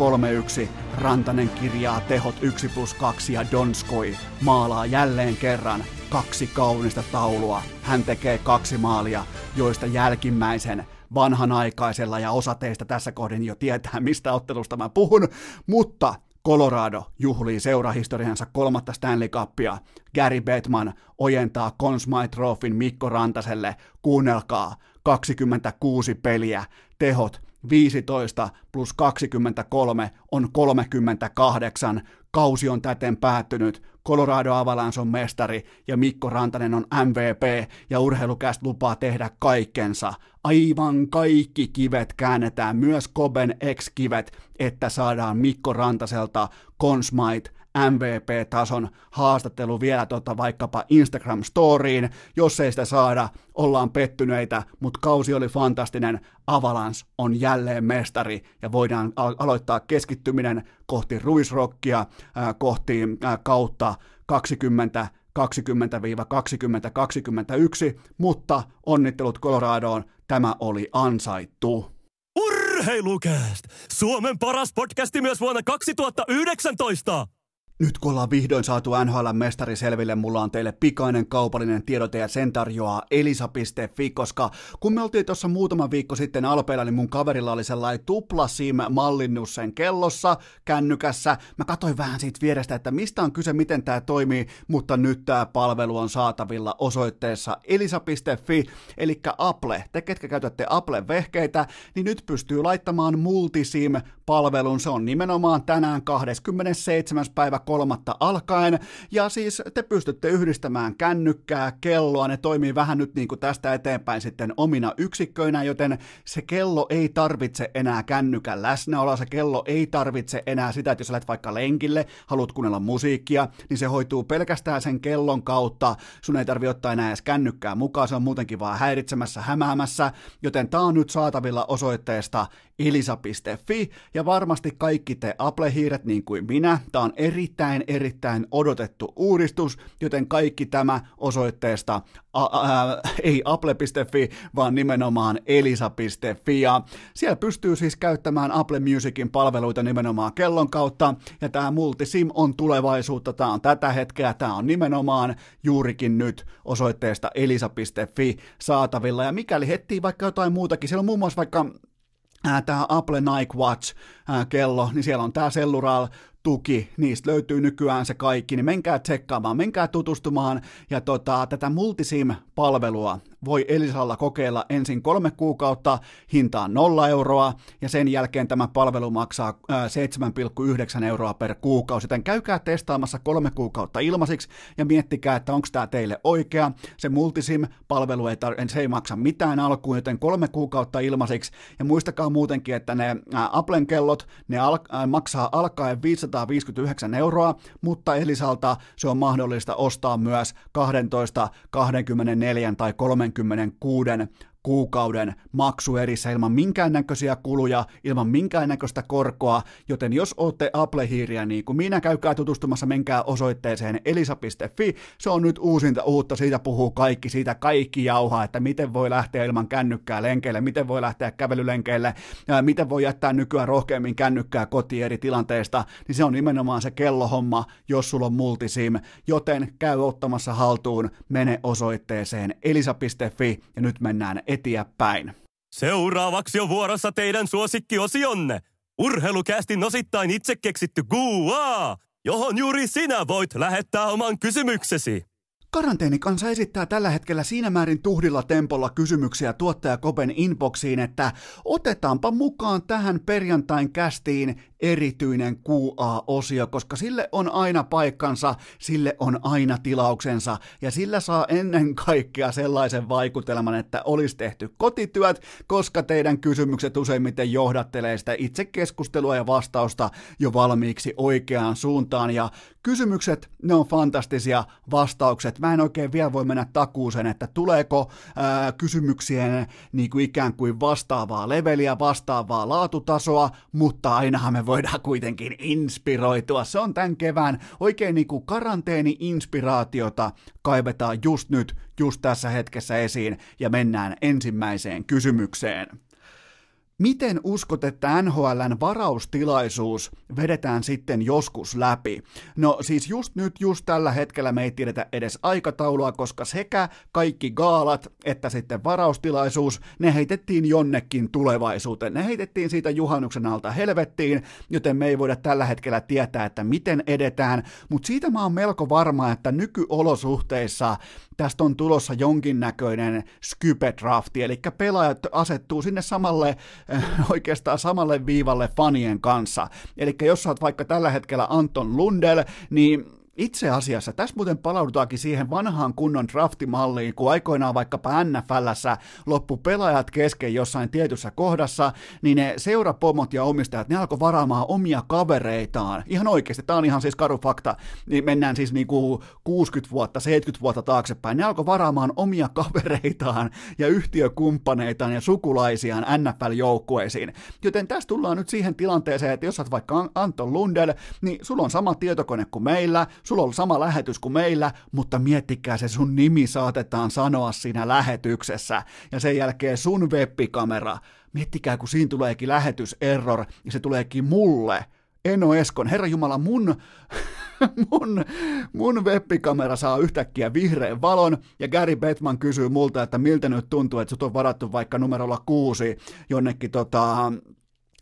3-1, Rantanen kirjaa tehot 1 plus 2 ja Donskoi maalaa jälleen kerran kaksi kaunista taulua. Hän tekee kaksi maalia, joista jälkimmäisen vanhanaikaisella ja osa teistä tässä kohdin jo tietää, mistä ottelusta mä puhun, mutta Colorado juhlii seurahistoriansa kolmatta Stanley Cupia. Gary Bettman ojentaa Conn Smythe Trophyn Mikko Rantaselle. Kuunnelkaa, 26 peliä, tehot 15 plus 23 on 38. Kausi on täten päättynyt. Colorado Avalanche on mestari ja Mikko Rantanen on MVP ja urheilukäst lupaa tehdä kaikkensa. Aivan kaikki kivet käännetään, myös Koben ex-kivet, että saadaan Mikko Rantaselta Conn Smythe MVP-tason haastattelu vielä tota vaikkapa Instagram-storiin. Jos ei sitä saada, ollaan pettyneitä, mutta kausi oli fantastinen. Avalanche on jälleen mestari ja voidaan aloittaa keskittyminen kohti ruisrokkia, äh, kohti äh, kautta 20 20-2021, mutta onnittelut Coloradoon, tämä oli ansaittu. Urheilukääst! Suomen paras podcasti myös vuonna 2019! Nyt kun ollaan vihdoin saatu NHL-mestari selville, mulla on teille pikainen kaupallinen tiedote ja sen tarjoaa elisa.fi, koska kun me oltiin tuossa muutama viikko sitten Alpeilla, niin mun kaverilla oli sellainen tupla SIM-mallinnus sen kellossa, kännykässä. Mä katsoin vähän siitä vierestä, että mistä on kyse, miten tämä toimii, mutta nyt tämä palvelu on saatavilla osoitteessa elisa.fi, eli Apple. Te, ketkä käytätte Apple-vehkeitä, niin nyt pystyy laittamaan multisim-palvelun. Se on nimenomaan tänään 27. päivä kolmatta alkaen. Ja siis te pystytte yhdistämään kännykkää, kelloa, ne toimii vähän nyt niin kuin tästä eteenpäin sitten omina yksikköinä, joten se kello ei tarvitse enää kännykän läsnäoloa, se kello ei tarvitse enää sitä, että jos lähdet vaikka lenkille, haluat kuunnella musiikkia, niin se hoituu pelkästään sen kellon kautta, sun ei tarvi ottaa enää edes kännykkää mukaan, se on muutenkin vaan häiritsemässä, hämäämässä, joten tää on nyt saatavilla osoitteesta elisa.fi, ja varmasti kaikki te Apple-hiiret niin kuin minä, tää on erittäin erittäin, erittäin odotettu uudistus, joten kaikki tämä osoitteesta a, ei apple.fi, vaan nimenomaan elisa.fi. Ja siellä pystyy siis käyttämään Apple Musicin palveluita nimenomaan kellon kautta, ja tämä multisim on tulevaisuutta, tämä on tätä hetkeä, tämä on nimenomaan juurikin nyt osoitteesta elisa.fi saatavilla, ja mikäli hettii vaikka jotain muutakin, siellä on muun muassa vaikka tämä Apple Nike Watch kello, niin siellä on tämä Cellural tuki, niistä löytyy nykyään se kaikki, niin menkää tsekkaamaan, menkää tutustumaan, ja tota, tätä Multisim-palvelua voi Elisalla kokeilla ensin kolme kuukautta hintaan nolla euroa, ja sen jälkeen tämä palvelu maksaa 7,9 euroa per kuukausi, joten käykää testaamassa kolme kuukautta ilmaisiksi, ja miettikää, että onko tämä teille oikea. Se Multisim-palvelu ei, tar- se ei maksa mitään alkuun, joten kolme kuukautta ilmaisiksi, ja muistakaa muutenkin, että ne Applen kellot, ne al- maksaa alkaen 559 euroa, mutta Elisalta se on mahdollista ostaa myös 12, 24 tai 36 kuukauden maksuerissä ilman minkäännäköisiä kuluja, ilman minkäännäköistä korkoa, joten jos olette Apple-hiiriä niin kuin minä, käykää tutustumassa, menkää osoitteeseen elisa.fi, se on nyt uusinta uutta, siitä puhuu kaikki, siitä kaikki jauhaa, että miten voi lähteä ilman kännykkää lenkeille, miten voi lähteä kävelylenkeille, miten voi jättää nykyään rohkeammin kännykkää kotiin eri tilanteista, niin se on nimenomaan se kellohomma, jos sulla on multisim, joten käy ottamassa haltuun, mene osoitteeseen elisa.fi ja nyt mennään eteenpäin. Seuraavaksi on vuorossa teidän suosikkiosionne. Urheilukästin osittain itse keksitty Guaa, johon juuri sinä voit lähettää oman kysymyksesi. Karanteeni kanssa esittää tällä hetkellä siinä määrin tuhdilla tempolla kysymyksiä tuottaja Kopen inboxiin, että otetaanpa mukaan tähän perjantain kästiin erityinen QA-osio, koska sille on aina paikkansa, sille on aina tilauksensa ja sillä saa ennen kaikkea sellaisen vaikutelman, että olisi tehty kotityöt, koska teidän kysymykset useimmiten johdattelee sitä itse keskustelua ja vastausta jo valmiiksi oikeaan suuntaan. Ja kysymykset, ne on fantastisia, vastaukset, mä en oikein vielä voi mennä takuuseen, että tuleeko ää, kysymyksien niin kuin ikään kuin vastaavaa leveliä, vastaavaa laatutasoa, mutta ainahan me voidaan kuitenkin inspiroitua. Se on tämän kevään oikein niin kuin karanteeni-inspiraatiota kaivetaan just nyt, just tässä hetkessä esiin ja mennään ensimmäiseen kysymykseen. Miten uskot, että NHLn varaustilaisuus vedetään sitten joskus läpi? No siis just nyt, just tällä hetkellä me ei tiedetä edes aikataulua, koska sekä kaikki gaalat että sitten varaustilaisuus, ne heitettiin jonnekin tulevaisuuteen. Ne heitettiin siitä juhannuksen alta helvettiin, joten me ei voida tällä hetkellä tietää, että miten edetään, mutta siitä mä oon melko varma, että nykyolosuhteissa tästä on tulossa jonkinnäköinen skype-drafti, eli pelaajat asettuu sinne samalle, äh, oikeastaan samalle viivalle fanien kanssa. Eli jos sä oot vaikka tällä hetkellä Anton Lundell, niin itse asiassa, tässä muuten palaudutaankin siihen vanhaan kunnon draftimalliin, kun aikoinaan vaikkapa NFLssä loppu pelaajat kesken jossain tietyssä kohdassa, niin ne seurapomot ja omistajat, ne alkoi varaamaan omia kavereitaan. Ihan oikeasti, tämä on ihan siis karu fakta, niin mennään siis niinku 60 vuotta, 70 vuotta taaksepäin. Ne alkoi varaamaan omia kavereitaan ja yhtiökumppaneitaan ja sukulaisiaan NFL-joukkueisiin. Joten tässä tullaan nyt siihen tilanteeseen, että jos olet vaikka Anton Lundell, niin sulla on sama tietokone kuin meillä, sulla on sama lähetys kuin meillä, mutta miettikää se sun nimi saatetaan sanoa siinä lähetyksessä, ja sen jälkeen sun webbikamera, miettikää kun siinä tuleekin lähetyserror, ja se tuleekin mulle, Eno Eskon, Herra Jumala, mun, mun, mun webbikamera saa yhtäkkiä vihreän valon, ja Gary Bettman kysyy multa, että miltä nyt tuntuu, että sut on varattu vaikka numerolla kuusi jonnekin tota,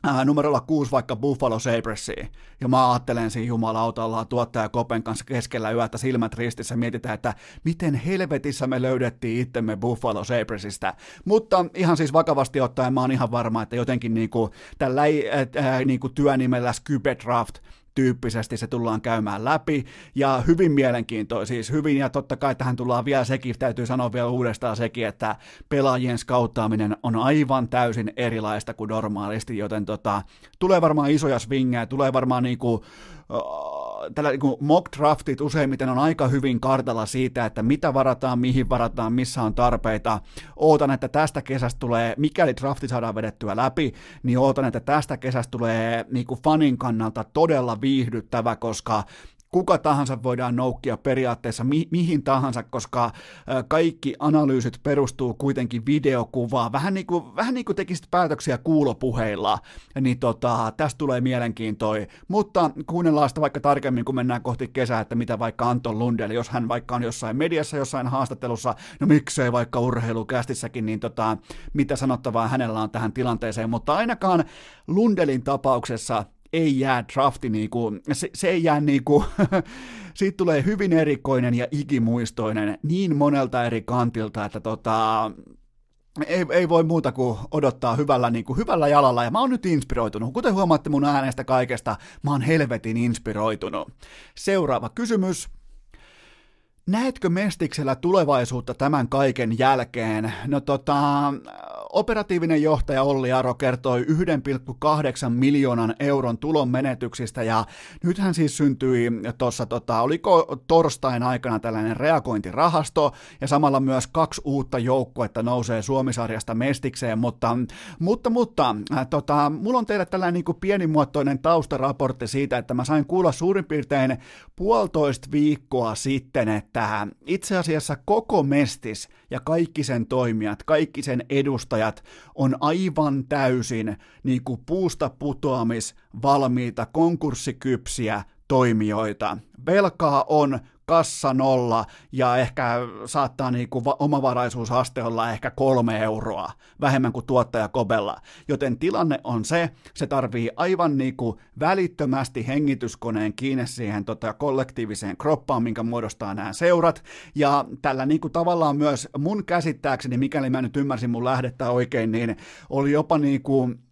äh, numerolla kuusi vaikka Buffalo Sabresiin, ja mä ajattelen siinä jumalauta, ollaan tuottaja Kopen kanssa keskellä yötä silmät ristissä, mietitään, että miten helvetissä me löydettiin itsemme Buffalo Sabresista, mutta ihan siis vakavasti ottaen mä oon ihan varma, että jotenkin niinku, tällä äh, niinku työnimellä Skype Draft tyyppisesti se tullaan käymään läpi, ja hyvin mielenkiintoisia, siis hyvin, ja totta kai tähän tullaan vielä sekin, täytyy sanoa vielä uudestaan sekin, että pelaajien skauttaaminen on aivan täysin erilaista kuin normaalisti, joten tota, tulee varmaan isoja swingejä, tulee varmaan niinku, tällä niin mock draftit useimmiten on aika hyvin kartalla siitä, että mitä varataan, mihin varataan, missä on tarpeita. Ootan, että tästä kesästä tulee, mikäli drafti saadaan vedettyä läpi, niin ootan, että tästä kesästä tulee niin kuin fanin kannalta todella viihdyttävä, koska kuka tahansa voidaan noukkia periaatteessa mi- mihin tahansa, koska kaikki analyysit perustuu kuitenkin videokuvaan. Vähän niin kuin, vähän niin kuin tekisit päätöksiä kuulopuheilla, niin tota, tästä tulee mielenkiintoa. Mutta kuunnellaan sitä vaikka tarkemmin, kun mennään kohti kesää, että mitä vaikka Anton Lundell, jos hän vaikka on jossain mediassa, jossain haastattelussa, no miksei vaikka urheilukästissäkin, niin tota, mitä sanottavaa hänellä on tähän tilanteeseen. Mutta ainakaan Lundelin tapauksessa ei jää drafti, niinku, se, se ei jää niinku, siitä tulee hyvin erikoinen ja ikimuistoinen niin monelta eri kantilta, että tota, ei, ei voi muuta kuin odottaa hyvällä, niin kuin hyvällä jalalla, ja mä oon nyt inspiroitunut. Kuten huomaatte mun äänestä kaikesta, mä oon helvetin inspiroitunut. Seuraava kysymys. Näetkö Mestiksellä tulevaisuutta tämän kaiken jälkeen? No tota, operatiivinen johtaja Olli Aro kertoi 1,8 miljoonan euron tulon menetyksistä ja nythän siis syntyi tuossa, tota, oliko torstain aikana tällainen reagointirahasto ja samalla myös kaksi uutta joukkuetta nousee Suomisarjasta Mestikseen, mutta, mutta, mutta äh, tota, mulla on teille tällainen niin kuin pienimuotoinen taustaraportti siitä, että mä sain kuulla suurin piirtein puolitoista viikkoa sitten, että itse asiassa koko Mestis ja kaikki sen toimijat, kaikki sen edustajat on aivan täysin niin kuin puusta putoamis valmiita konkurssikypsiä toimijoita. Velkaa on kassa nolla ja ehkä saattaa niinku omavaraisuusaste olla ehkä kolme euroa vähemmän kuin tuottaja Kobella. Joten tilanne on se, se tarvii aivan niinku välittömästi hengityskoneen kiinni siihen tota kollektiiviseen kroppaan, minkä muodostaa nämä seurat. Ja tällä niinku tavallaan myös mun käsittääkseni, mikäli mä nyt ymmärsin mun lähdettä oikein, niin oli jopa niinku Äh,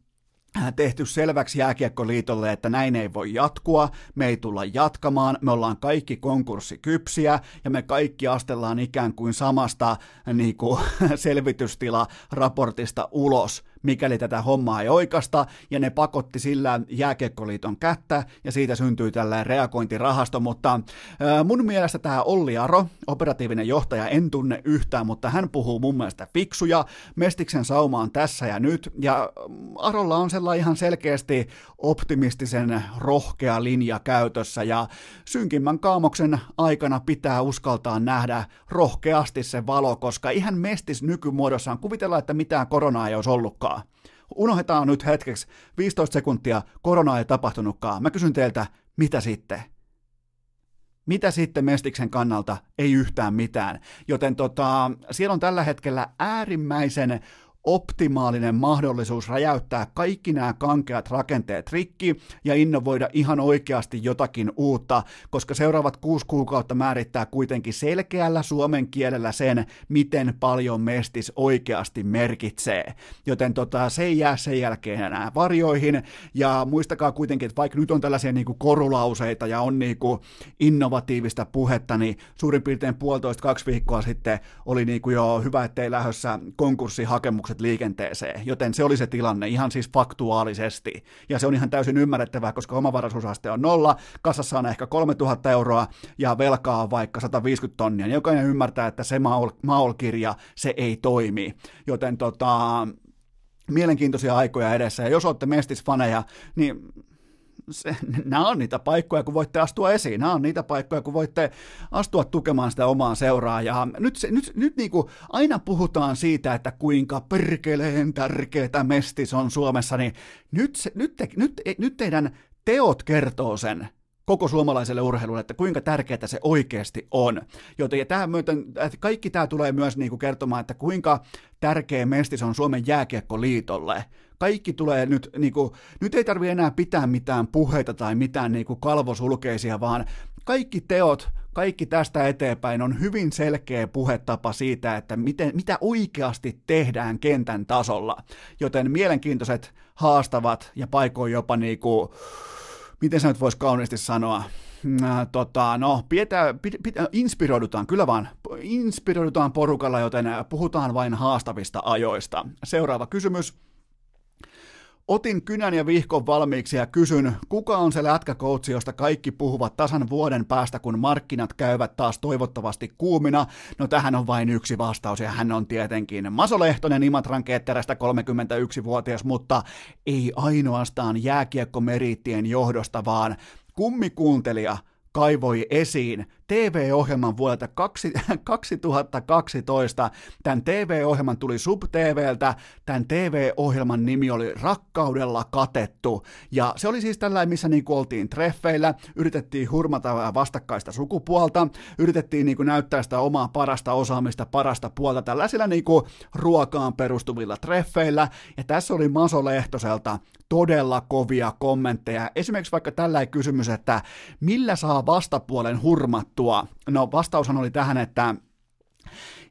tehty selväksi jääkiekkoliitolle, että näin ei voi jatkua, me ei tulla jatkamaan, me ollaan kaikki konkurssikypsiä ja me kaikki astellaan ikään kuin samasta niin kuin, selvitystila raportista ulos mikäli tätä hommaa ei oikasta, ja ne pakotti sillä jääkiekkoliiton kättä, ja siitä syntyi tällainen reagointirahasto, mutta mun mielestä tämä Olli Aro, operatiivinen johtaja, en tunne yhtään, mutta hän puhuu mun mielestä fiksuja, Mestiksen sauma on tässä ja nyt, ja Arolla on sellainen ihan selkeästi optimistisen rohkea linja käytössä, ja synkimmän kaamoksen aikana pitää uskaltaa nähdä rohkeasti se valo, koska ihan Mestis nykymuodossaan kuvitellaan, että mitään koronaa ei olisi ollutkaan, Unohdetaan nyt hetkeksi 15 sekuntia, korona ei tapahtunutkaan. Mä kysyn teiltä, mitä sitten? Mitä sitten Mestiksen kannalta? Ei yhtään mitään. Joten tota, siellä on tällä hetkellä äärimmäisen optimaalinen mahdollisuus räjäyttää kaikki nämä kankeat rakenteet rikki ja innovoida ihan oikeasti jotakin uutta, koska seuraavat kuusi kuukautta määrittää kuitenkin selkeällä suomen kielellä sen, miten paljon mestis oikeasti merkitsee. Joten tota, se ei jää sen jälkeen enää varjoihin, ja muistakaa kuitenkin, että vaikka nyt on tällaisia niinku korulauseita ja on niinku innovatiivista puhetta, niin suurin piirtein puolitoista kaksi viikkoa sitten oli niinku jo hyvä, ettei lähdössä konkurssihakemukset ajatukset liikenteeseen, joten se oli se tilanne ihan siis faktuaalisesti. Ja se on ihan täysin ymmärrettävää, koska omavaraisuusaste on nolla, kassassa on ehkä 3000 euroa ja velkaa on vaikka 150 tonnia. Niin jokainen ymmärtää, että se maol-kirja, se ei toimi. Joten tota, mielenkiintoisia aikoja edessä. Ja jos olette mestisfaneja, niin se, nämä on niitä paikkoja, kun voitte astua esiin. Nämä on niitä paikkoja, kun voitte astua tukemaan sitä omaa seuraa. Ja nyt, se, nyt, nyt niin kuin aina puhutaan siitä, että kuinka perkeleen tärkeää mestis on Suomessa, niin nyt, se, nyt, te, nyt, nyt teidän teot kertoo sen, koko suomalaiselle urheilulle, että kuinka tärkeää se oikeasti on. Joten ja tähän myöten, että kaikki tämä tulee myös niin kuin kertomaan, että kuinka tärkeä mestis on Suomen jääkiekkoliitolle. Kaikki tulee nyt, niin kuin, nyt ei tarvitse enää pitää mitään puheita tai mitään niin kuin kalvosulkeisia, vaan kaikki teot, kaikki tästä eteenpäin on hyvin selkeä puhetapa siitä, että miten, mitä oikeasti tehdään kentän tasolla. Joten mielenkiintoiset, haastavat ja paikoin jopa niin kuin, miten sä nyt voisi kauniisti sanoa, tota, no, pidetään, pid, pid, inspiroidutaan, kyllä vaan, inspiroidutaan porukalla, joten puhutaan vain haastavista ajoista. Seuraava kysymys. Otin kynän ja vihkon valmiiksi ja kysyn, kuka on se lätkäkoutsi, josta kaikki puhuvat tasan vuoden päästä, kun markkinat käyvät taas toivottavasti kuumina? No tähän on vain yksi vastaus ja hän on tietenkin Maso Lehtonen Imatran ketterästä 31-vuotias, mutta ei ainoastaan jääkiekkomeriittien johdosta, vaan kummikuuntelija kaivoi esiin TV-ohjelman vuodelta 2012. Tämän TV-ohjelman tuli Sub-TVltä, tämän TV-ohjelman nimi oli Rakkaudella katettu, ja se oli siis tällainen, missä niin oltiin treffeillä, yritettiin hurmata vastakkaista sukupuolta, yritettiin niin kuin näyttää sitä omaa parasta osaamista, parasta puolta tällaisilla niin kuin ruokaan perustuvilla treffeillä, ja tässä oli Maso Lehtoselta todella kovia kommentteja. Esimerkiksi vaikka tällainen kysymys, että millä saa vastapuolen hurmattua juttua? No vastaushan oli tähän, että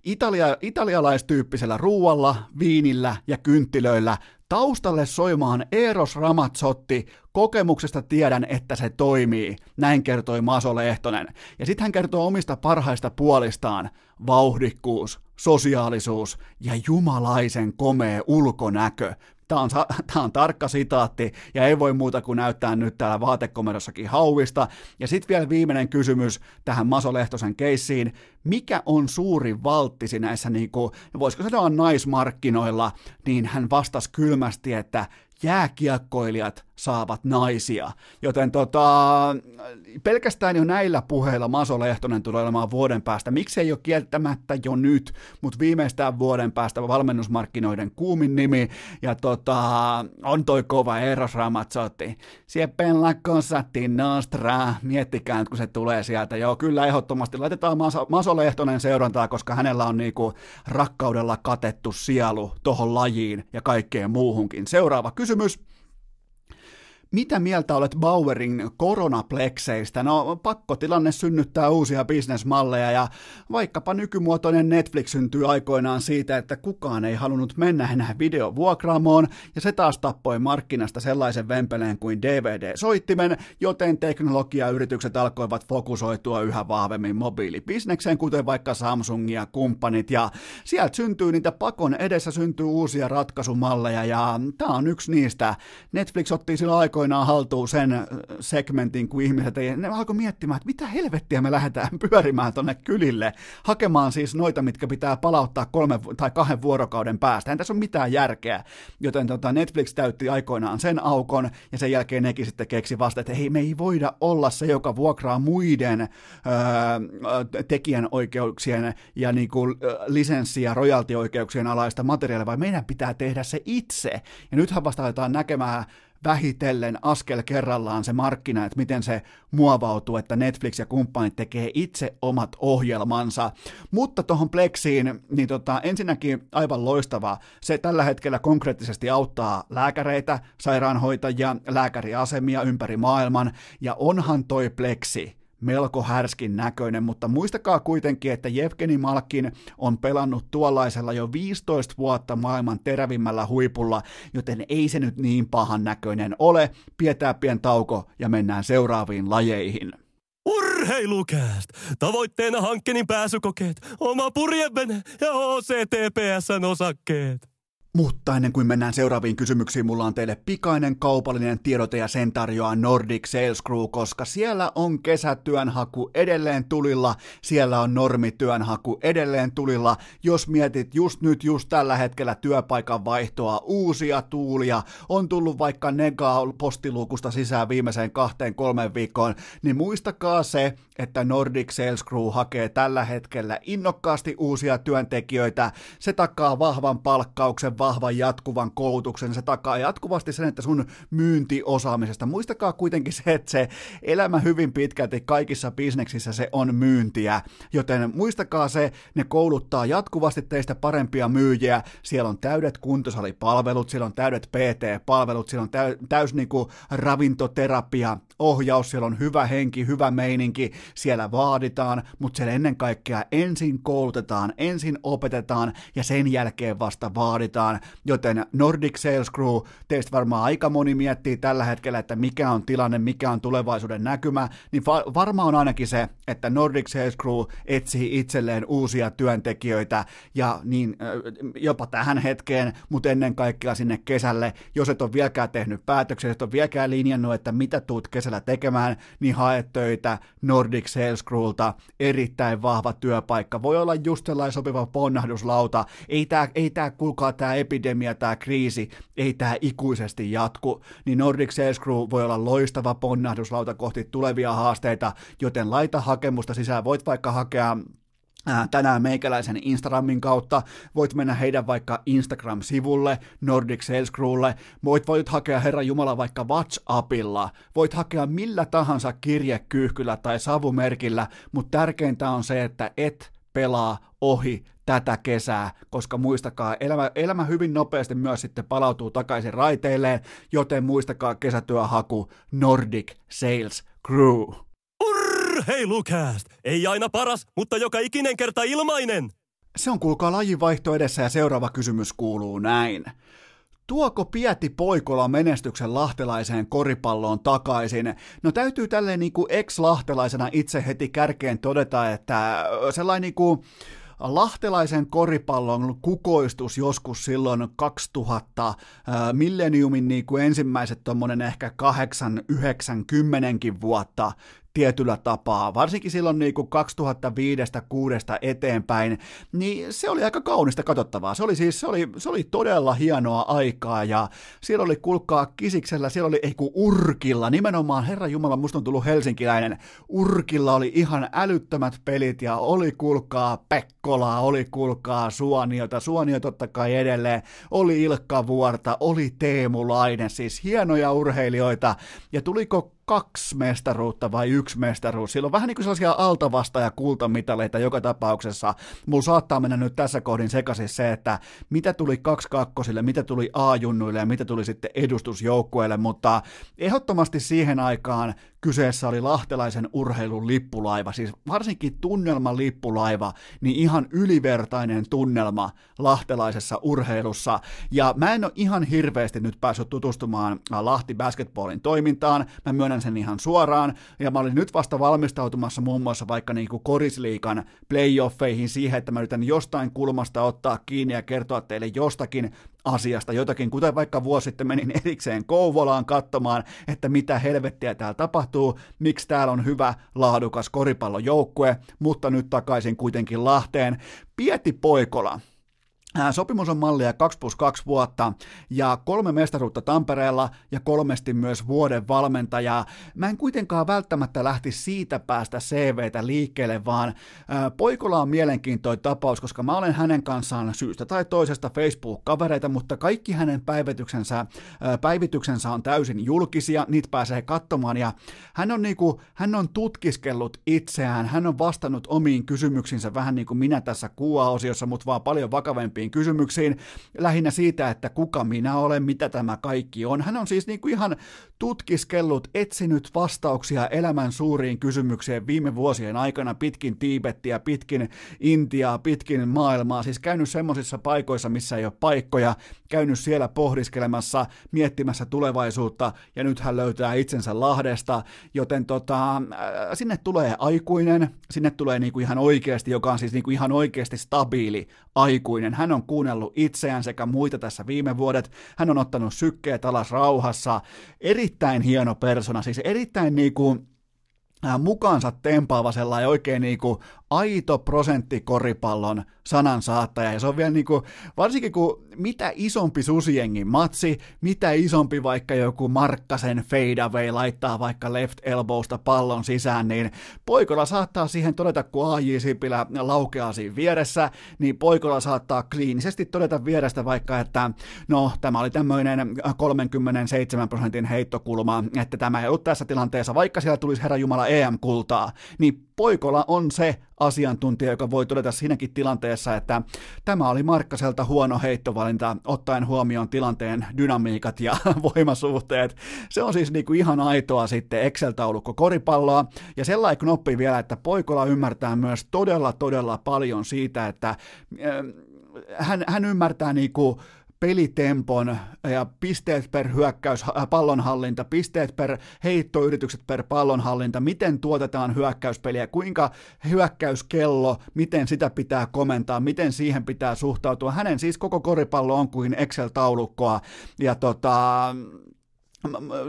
Italia, italialaistyyppisellä ruualla, viinillä ja kynttilöillä taustalle soimaan Eros Ramazzotti, kokemuksesta tiedän, että se toimii, näin kertoi Maso Lehtonen. Ja sitten hän kertoo omista parhaista puolistaan, vauhdikkuus, sosiaalisuus ja jumalaisen komea ulkonäkö. Tämä on, tämä on tarkka sitaatti ja ei voi muuta kuin näyttää nyt täällä vaatekomerossakin hauista. Ja sitten vielä viimeinen kysymys tähän Maso Lehtosen keissiin. Mikä on suuri valttisi näissä, niin kuin, voisiko sanoa naismarkkinoilla, niin hän vastasi kylmästi, että jääkiekkoilijat saavat naisia. Joten tota, pelkästään jo näillä puheilla Maso Lehtonen tulee olemaan vuoden päästä. Miksi ei ole kieltämättä jo nyt, mutta viimeistään vuoden päästä valmennusmarkkinoiden kuumin nimi. Ja tota, on toi kova Eros Ramazzotti. Siepen la cosa nostra. Miettikää nyt, kun se tulee sieltä. Joo, kyllä ehdottomasti laitetaan Maso, Maso Lehtonen seurantaa, koska hänellä on niinku rakkaudella katettu sielu tohon lajiin ja kaikkeen muuhunkin. Seuraava kysymys. Mitä mieltä olet Bauerin koronaplekseistä? No pakkotilanne synnyttää uusia bisnesmalleja ja vaikkapa nykymuotoinen Netflix syntyi aikoinaan siitä, että kukaan ei halunnut mennä enää videovuokraamoon ja se taas tappoi markkinasta sellaisen vempeleen kuin DVD-soittimen, joten teknologiayritykset alkoivat fokusoitua yhä vahvemmin mobiilibisnekseen, kuten vaikka Samsung ja kumppanit ja sieltä syntyy niitä pakon edessä syntyy uusia ratkaisumalleja ja tämä on yksi niistä. Netflix otti silloin aikoinaan aikoinaan haltuun sen äh, segmentin, kun ihmiset ei, ne alkoi miettimään, että mitä helvettiä me lähdetään pyörimään tonne kylille, hakemaan siis noita, mitkä pitää palauttaa kolme tai kahden vuorokauden päästä. En tässä ole mitään järkeä, joten tota Netflix täytti aikoinaan sen aukon, ja sen jälkeen nekin sitten keksi vasta, että hei, me ei voida olla se, joka vuokraa muiden öö, tekijänoikeuksien ja niinku, lisenssi- ja royaltioikeuksien alaista materiaalia, vaan meidän pitää tehdä se itse. Ja nythän vasta aletaan näkemään vähitellen askel kerrallaan se markkina, että miten se muovautuu, että Netflix ja kumppanit tekee itse omat ohjelmansa. Mutta tuohon Plexiin, niin tota, ensinnäkin aivan loistava. Se tällä hetkellä konkreettisesti auttaa lääkäreitä, sairaanhoitajia, lääkäriasemia ympäri maailman, ja onhan toi Plexi melko härskin näköinen, mutta muistakaa kuitenkin, että Jevgeni Malkin on pelannut tuollaisella jo 15 vuotta maailman terävimmällä huipulla, joten ei se nyt niin pahan näköinen ole. Pietää pien tauko ja mennään seuraaviin lajeihin. Urheilukääst! Tavoitteena hankkeen pääsykokeet, oma purjevene ja OCTPSn osakkeet. Mutta ennen kuin mennään seuraaviin kysymyksiin, mulla on teille pikainen kaupallinen tiedote ja sen tarjoaa Nordic Sales Crew, koska siellä on kesätyönhaku edelleen tulilla, siellä on normityönhaku edelleen tulilla. Jos mietit just nyt, just tällä hetkellä työpaikan vaihtoa, uusia tuulia, on tullut vaikka negaa postiluukusta sisään viimeiseen kahteen kolmeen viikkoon, niin muistakaa se, että Nordic Sales Crew hakee tällä hetkellä innokkaasti uusia työntekijöitä. Se takaa vahvan palkkauksen, vahvan jatkuvan koulutuksen, se takaa jatkuvasti sen, että sun myyntiosaamisesta. Muistakaa kuitenkin se, että se elämä hyvin pitkälti kaikissa bisneksissä se on myyntiä, joten muistakaa se, ne kouluttaa jatkuvasti teistä parempia myyjiä, siellä on täydet kuntosalipalvelut, siellä on täydet PT-palvelut, siellä on täys, täys niinku ravintoterapia, ohjaus, siellä on hyvä henki, hyvä meininki, siellä vaaditaan, mutta siellä ennen kaikkea ensin koulutetaan, ensin opetetaan ja sen jälkeen vasta vaaditaan, joten Nordic Sales Crew, teistä varmaan aika moni miettii tällä hetkellä, että mikä on tilanne, mikä on tulevaisuuden näkymä, niin va- varmaan on ainakin se, että Nordic Sales Crew etsii itselleen uusia työntekijöitä ja niin jopa tähän hetkeen, mutta ennen kaikkea sinne kesälle, jos et ole vieläkään tehnyt päätöksiä, et ole vieläkään linjannut, että mitä tuut kesällä tekemään, niin hae töitä Nordic Sales Crewlta, erittäin vahva työpaikka, voi olla just sellainen sopiva ponnahduslauta, ei tämä ei tää, kuulkaa tämä epidemia, tämä kriisi, ei tämä ikuisesti jatku, niin Nordic Sales Crew voi olla loistava ponnahduslauta kohti tulevia haasteita, joten laita hakemusta sisään, voit vaikka hakea tänään meikäläisen Instagramin kautta, voit mennä heidän vaikka Instagram-sivulle, Nordic Sales Crewlle, voit, voit hakea Herra Jumala vaikka WhatsAppilla, voit hakea millä tahansa kirjekyyhkyllä tai savumerkillä, mutta tärkeintä on se, että et pelaa ohi tätä kesää, koska muistakaa, elämä, elämä hyvin nopeasti myös sitten palautuu takaisin raiteilleen, joten muistakaa kesätyöhaku Nordic Sales Crew. Urheilukääst! Ei aina paras, mutta joka ikinen kerta ilmainen! Se on kuulkaa lajinvaihto edessä ja seuraava kysymys kuuluu näin. Tuoko Pieti Poikola menestyksen lahtelaiseen koripalloon takaisin? No täytyy tälleen niin kuin ex-lahtelaisena itse heti kärkeen todeta, että sellainen niin kuin lahtelaisen koripallon kukoistus joskus silloin 2000 äh, milleniumin niin kuin ensimmäiset tuommoinen ehkä 8, 9, 10 vuotta tietyllä tapaa, varsinkin silloin niin kuin 2005-2006 eteenpäin, niin se oli aika kaunista katsottavaa. Se oli siis, se oli, se oli todella hienoa aikaa ja siellä oli kulkaa Kisiksellä, siellä oli ei kun Urkilla, nimenomaan Herra Jumala, musta on tullut helsinkiläinen, Urkilla oli ihan älyttömät pelit ja oli kulkaa Pekkolaa, oli kulkaa Suoniota, Suonio totta kai edelleen, oli Ilkka Vuorta, oli Teemu Laine, siis hienoja urheilijoita. Ja tuliko kaksi mestaruutta vai yksi mestaruus. Siellä on vähän niin kuin sellaisia altavasta- ja kultamitaleita joka tapauksessa. Mulla saattaa mennä nyt tässä kohdin sekaisin se, että mitä tuli kaksi kakkosille, mitä tuli A-junnuille ja mitä tuli sitten edustusjoukkueelle, mutta ehdottomasti siihen aikaan kyseessä oli lahtelaisen urheilun lippulaiva, siis varsinkin tunnelman lippulaiva, niin ihan ylivertainen tunnelma lahtelaisessa urheilussa. Ja mä en ole ihan hirveästi nyt päässyt tutustumaan Lahti Basketballin toimintaan, mä myönnän sen ihan suoraan, ja mä olin nyt vasta valmistautumassa muun muassa vaikka niin kuin korisliikan playoffeihin siihen, että mä yritän jostain kulmasta ottaa kiinni ja kertoa teille jostakin asiasta jotakin, kuten vaikka vuosi sitten menin erikseen Kouvolaan katsomaan, että mitä helvettiä täällä tapahtuu, miksi täällä on hyvä, laadukas koripallojoukkue, mutta nyt takaisin kuitenkin Lahteen. Pieti Poikola, Sopimus on mallia 2 plus 2 vuotta ja kolme mestaruutta Tampereella ja kolmesti myös vuoden valmentaja. Mä en kuitenkaan välttämättä lähti siitä päästä CVtä liikkeelle, vaan Poikola on mielenkiintoinen tapaus, koska mä olen hänen kanssaan syystä tai toisesta Facebook-kavereita, mutta kaikki hänen päivityksensä, päivityksensä on täysin julkisia, niitä pääsee katsomaan ja hän on, niinku, hän on tutkiskellut itseään, hän on vastannut omiin kysymyksiinsä vähän niin kuin minä tässä kuva-osiossa, mutta vaan paljon vakavempi useampiin kysymyksiin, lähinnä siitä, että kuka minä olen, mitä tämä kaikki on. Hän on siis niin kuin ihan tutkiskellut, etsinyt vastauksia elämän suuriin kysymyksiin viime vuosien aikana. Pitkin Tiibettiä, pitkin Intiaa, pitkin maailmaa, siis käynyt semmoisissa paikoissa, missä ei ole paikkoja, käynyt siellä pohdiskelemassa, miettimässä tulevaisuutta, ja nyt hän löytää itsensä Lahdesta, joten tota, äh, sinne tulee aikuinen, sinne tulee niinku ihan oikeasti, joka on siis niinku ihan oikeasti stabiili aikuinen. Hän on kuunnellut itseään sekä muita tässä viime vuodet, hän on ottanut sykkeet alas rauhassa, erittäin hieno persona, siis erittäin niinku, äh, mukaansa tempaava sellainen oikein niinku aito prosentti koripallon sanansaattaja, ja se on vielä niin kuin, varsinkin kun mitä isompi susiengin matsi, mitä isompi vaikka joku Markkasen fadeaway laittaa vaikka left elbowsta pallon sisään, niin poikolla saattaa siihen todeta, kun AJ Sipilä laukeaa siinä vieressä, niin poikolla saattaa kliinisesti todeta vierestä vaikka, että no, tämä oli tämmöinen 37 prosentin heittokulma, että tämä ei ollut tässä tilanteessa, vaikka siellä tulisi Herra Jumala EM-kultaa, niin Poikola on se asiantuntija, joka voi todeta siinäkin tilanteessa, että tämä oli Markkaselta huono heittovalinta, ottaen huomioon tilanteen dynamiikat ja voimasuhteet. Se on siis niinku ihan aitoa sitten Excel-taulukko koripalloa, ja sellainen knoppi vielä, että Poikola ymmärtää myös todella, todella paljon siitä, että äh, hän, hän ymmärtää niinku pelitempon ja pisteet per hyökkäys, äh, pallonhallinta, pisteet per heittoyritykset per pallonhallinta, miten tuotetaan hyökkäyspeliä, kuinka hyökkäyskello, miten sitä pitää komentaa, miten siihen pitää suhtautua. Hänen siis koko koripallo on kuin Excel-taulukkoa. Ja tota,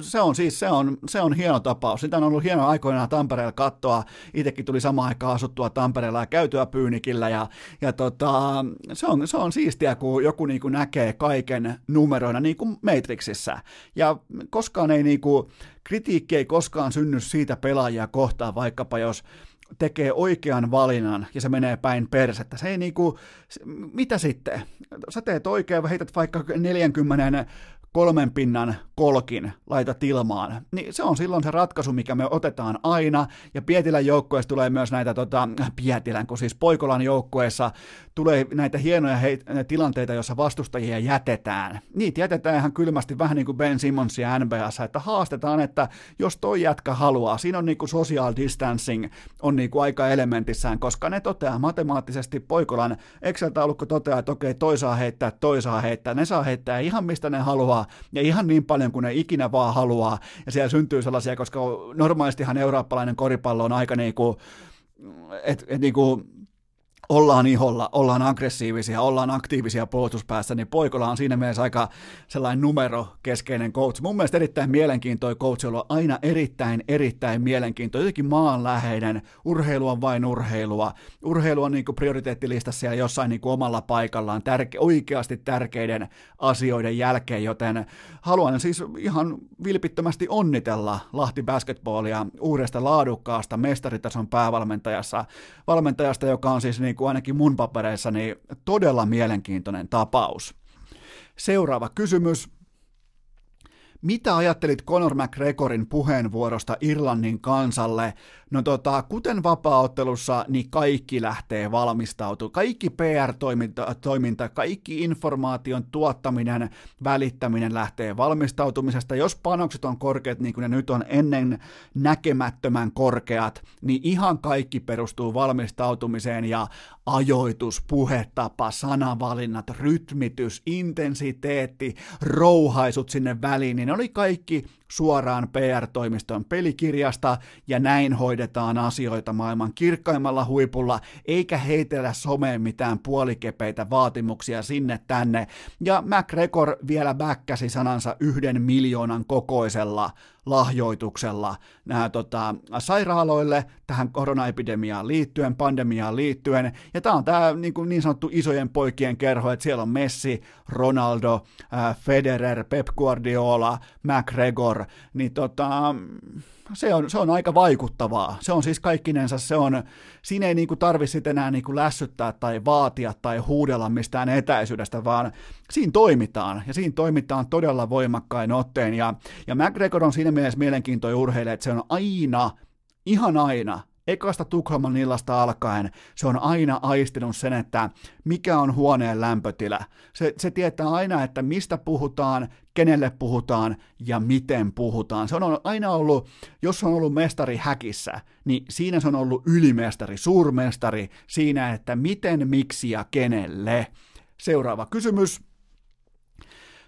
se on siis, se on, se on hieno tapaus. Sitä on ollut hieno aikoinaan Tampereella katsoa. Itsekin tuli samaan aikaan asuttua Tampereella ja käytyä Pyynikillä. Ja, ja tota, se, on, se on siistiä, kun joku niin kuin näkee kaiken numeroina, niin kuin Matrixissa. Ja koskaan ei niin kuin, kritiikki ei koskaan synny siitä pelaajia kohtaan, vaikkapa jos tekee oikean valinnan ja se menee päin persettä. Se ei niinku, mitä sitten? Sä teet oikein, heität vaikka 40 kolmen pinnan kolkin laitat ilmaan, niin se on silloin se ratkaisu, mikä me otetaan aina, ja Pietilän joukkueessa tulee myös näitä, tota, Pietilän, kun siis Poikolan joukkueessa tulee näitä hienoja heit- tilanteita, joissa vastustajia jätetään. Niitä jätetään ihan kylmästi vähän niin kuin Ben Simmonsia NBAssa, että haastetaan, että jos toi jätkä haluaa, siinä on niin kuin social distancing, on niin kuin aika elementissään, koska ne toteaa matemaattisesti Poikolan Excel-taulukko toteaa, että okei, toi saa heittää, toi saa heittää, ne saa heittää ihan mistä ne haluaa, ja ihan niin paljon kuin ne ikinä vaan haluaa, ja siellä syntyy sellaisia, koska normaalistihan eurooppalainen koripallo on aika niin kuin, et, et niin kuin, ollaan iholla, ollaan aggressiivisia, ollaan aktiivisia puolustuspäässä, niin Poikola on siinä mielessä aika sellainen numero keskeinen coach. Mun mielestä erittäin mielenkiintoinen coach, on aina erittäin, erittäin mielenkiintoinen, jotenkin maanläheinen, urheilu on vain urheilua, urheilu on niin prioriteettilistassa siellä jossain niin omalla paikallaan, tärke, oikeasti tärkeiden asioiden jälkeen, joten haluan siis ihan vilpittömästi onnitella Lahti Basketballia uudesta laadukkaasta mestaritason päävalmentajassa, valmentajasta, joka on siis niin kuin ainakin mun papereissani todella mielenkiintoinen tapaus. Seuraava kysymys. Mitä ajattelit Conor McGregorin puheenvuorosta Irlannin kansalle? No tota, kuten vapaaottelussa, niin kaikki lähtee valmistautumaan. Kaikki PR-toiminta, toiminta, kaikki informaation tuottaminen, välittäminen lähtee valmistautumisesta. Jos panokset on korkeat, niin kuin ne nyt on ennen näkemättömän korkeat, niin ihan kaikki perustuu valmistautumiseen ja ajoitus, puhetapa, sanavalinnat, rytmitys, intensiteetti, rouhaisut sinne väliin, niin ne oli kaikki suoraan PR-toimiston pelikirjasta ja näin hoidetaan asioita maailman kirkkaimmalla huipulla, eikä heitellä someen mitään puolikepeitä vaatimuksia sinne tänne. Ja McGregor vielä bäkkäsi sanansa yhden miljoonan kokoisella lahjoituksella nämä, tota, sairaaloille tähän koronaepidemiaan liittyen, pandemiaan liittyen. Ja tämä on tämä niin, kuin niin sanottu isojen poikien kerho, että siellä on Messi, Ronaldo, äh, Federer, Pep Guardiola, McGregor, niin tota, se on, se on aika vaikuttavaa. Se on siis kaikkinensa, se on, siinä ei niinku tarvi sitten enää niinku lässyttää tai vaatia tai huudella mistään etäisyydestä, vaan siinä toimitaan, ja siinä toimitaan todella voimakkain otteen, ja, ja McGregor on siinä mielessä mielenkiintoinen urheilija, että se on aina, ihan aina, ekasta Tukholman illasta alkaen se on aina aistinut sen, että mikä on huoneen lämpötila. Se, se tietää aina, että mistä puhutaan, kenelle puhutaan ja miten puhutaan. Se on aina ollut, jos on ollut mestari häkissä, niin siinä se on ollut ylimestari, suurmestari siinä, että miten, miksi ja kenelle. Seuraava kysymys.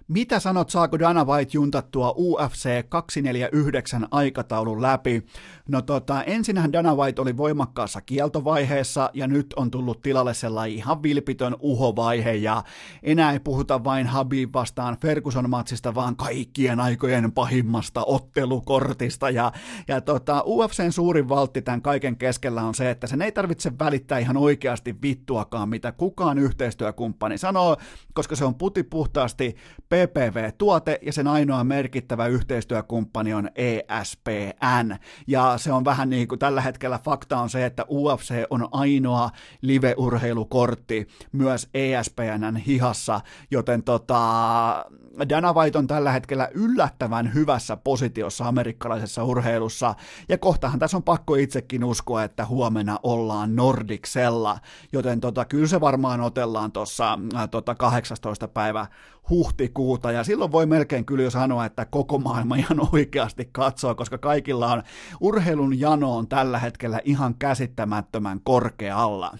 Mitä sanot, saako Dana White juntattua UFC 249 aikataulun läpi? No tota, ensinhän Dana White oli voimakkaassa kieltovaiheessa ja nyt on tullut tilalle sellainen ihan vilpitön uhovaihe ja enää ei puhuta vain Habib vastaan Ferguson-matsista, vaan kaikkien aikojen pahimmasta ottelukortista ja, ja tota, UFCn suurin valtti tämän kaiken keskellä on se, että sen ei tarvitse välittää ihan oikeasti vittuakaan, mitä kukaan yhteistyökumppani sanoo, koska se on puti puhtaasti PPV-tuote ja sen ainoa merkittävä yhteistyökumppani on ESPN. Ja se on vähän niin kuin tällä hetkellä fakta on se, että UFC on ainoa live-urheilukortti myös ESPNn hihassa, joten tota, Dana White on tällä hetkellä yllättävän hyvässä positiossa amerikkalaisessa urheilussa, ja kohtahan tässä on pakko itsekin uskoa, että huomenna ollaan Nordicsella, joten tota, kyllä se varmaan otellaan tuossa tota 18. päivä huhtikuuta, ja silloin voi melkein kyllä jo sanoa, että koko maailma ihan oikeasti katsoo, koska kaikilla on urheilun jano on tällä hetkellä ihan käsittämättömän korkealla.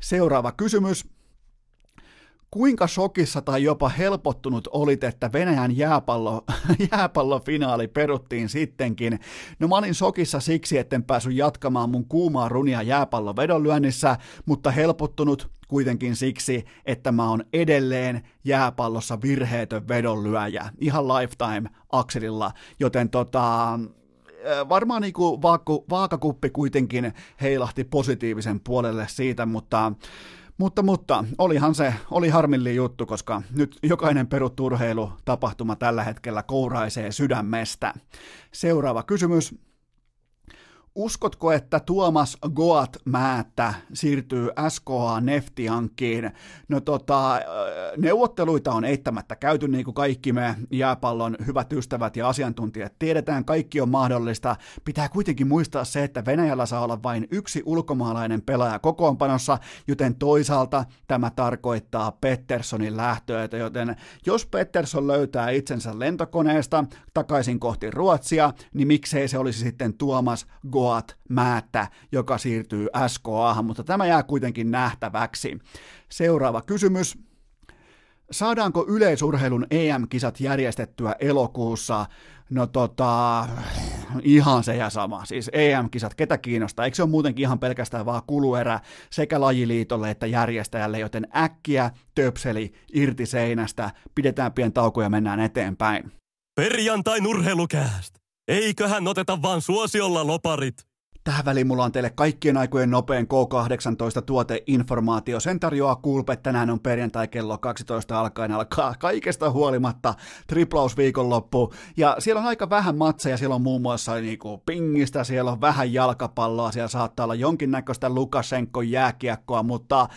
Seuraava kysymys. Kuinka shokissa tai jopa helpottunut olit, että Venäjän jääpallo, jääpallofinaali peruttiin sittenkin? No mä olin shokissa siksi, etten päässyt jatkamaan mun kuumaa runia jääpallovedonlyönnissä, mutta helpottunut kuitenkin siksi, että mä oon edelleen jääpallossa virheetön vedonlyöjä, ihan lifetime-akselilla, joten tota, varmaan niin kuin vaakakuppi kuitenkin heilahti positiivisen puolelle siitä, mutta mutta, mutta olihan se, oli harmillinen juttu, koska nyt jokainen peruttu tapahtuma tällä hetkellä kouraisee sydämestä. Seuraava kysymys. Uskotko, että Tuomas Goat Määttä siirtyy SKA Neftiankkiin? No tota, neuvotteluita on eittämättä käyty niin kuin kaikki me jääpallon hyvät ystävät ja asiantuntijat tiedetään, kaikki on mahdollista. Pitää kuitenkin muistaa se, että Venäjällä saa olla vain yksi ulkomaalainen pelaaja kokoonpanossa, joten toisaalta tämä tarkoittaa Petterssonin lähtöä, joten jos Pettersson löytää itsensä lentokoneesta takaisin kohti Ruotsia, niin miksei se olisi sitten Tuomas Goat Goat Määttä, joka siirtyy SKAhan, mutta tämä jää kuitenkin nähtäväksi. Seuraava kysymys. Saadaanko yleisurheilun EM-kisat järjestettyä elokuussa? No tota, ihan se ja sama. Siis EM-kisat, ketä kiinnostaa? Eikö se ole muutenkin ihan pelkästään vaan kuluerä sekä lajiliitolle että järjestäjälle, joten äkkiä töpseli irti seinästä, pidetään pien tauko ja mennään eteenpäin. Perjantai nurheilukääst. Eiköhän oteta vaan suosiolla loparit. Tähän väliin mulla on teille kaikkien aikojen nopein K18 tuoteinformaatio. Sen tarjoaa Kulpe. Tänään on perjantai kello 12 alkaen alkaa kaikesta huolimatta triplausviikonloppu. Ja siellä on aika vähän matseja. Siellä on muun muassa niinku pingistä, siellä on vähän jalkapalloa, siellä saattaa olla jonkinnäköistä Lukashenko jääkiekkoa, mutta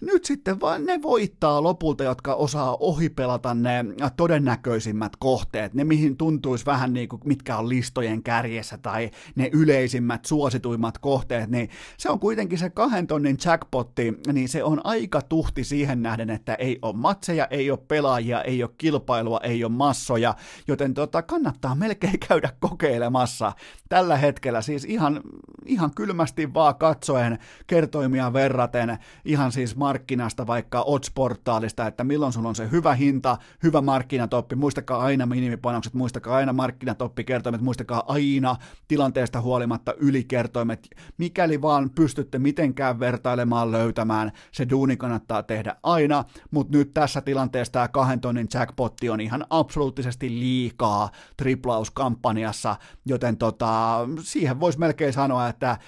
nyt sitten vaan ne voittaa lopulta, jotka osaa ohipelata ne todennäköisimmät kohteet. Ne mihin tuntuisi vähän niinku, mitkä on listojen kärjessä tai ne yleisimmät suosit suosituimmat kohteet, niin se on kuitenkin se kahden tonnin jackpotti, niin se on aika tuhti siihen nähden, että ei ole matseja, ei ole pelaajia, ei ole kilpailua, ei ole massoja, joten tota, kannattaa melkein käydä kokeilemassa tällä hetkellä, siis ihan, ihan kylmästi vaan katsoen kertoimia verraten, ihan siis markkinasta vaikka Odds-portaalista, että milloin sulla on se hyvä hinta, hyvä markkinatoppi, muistakaa aina minimipanokset, muistakaa aina markkinatoppi kertoimet, muistakaa aina tilanteesta huolimatta ylikertoimet, kertoimet, mikäli vaan pystytte mitenkään vertailemaan löytämään, se duuni kannattaa tehdä aina, mutta nyt tässä tilanteessa tämä kahden tonnin jackpotti on ihan absoluuttisesti liikaa triplauskampanjassa, joten tota, siihen voisi melkein sanoa, että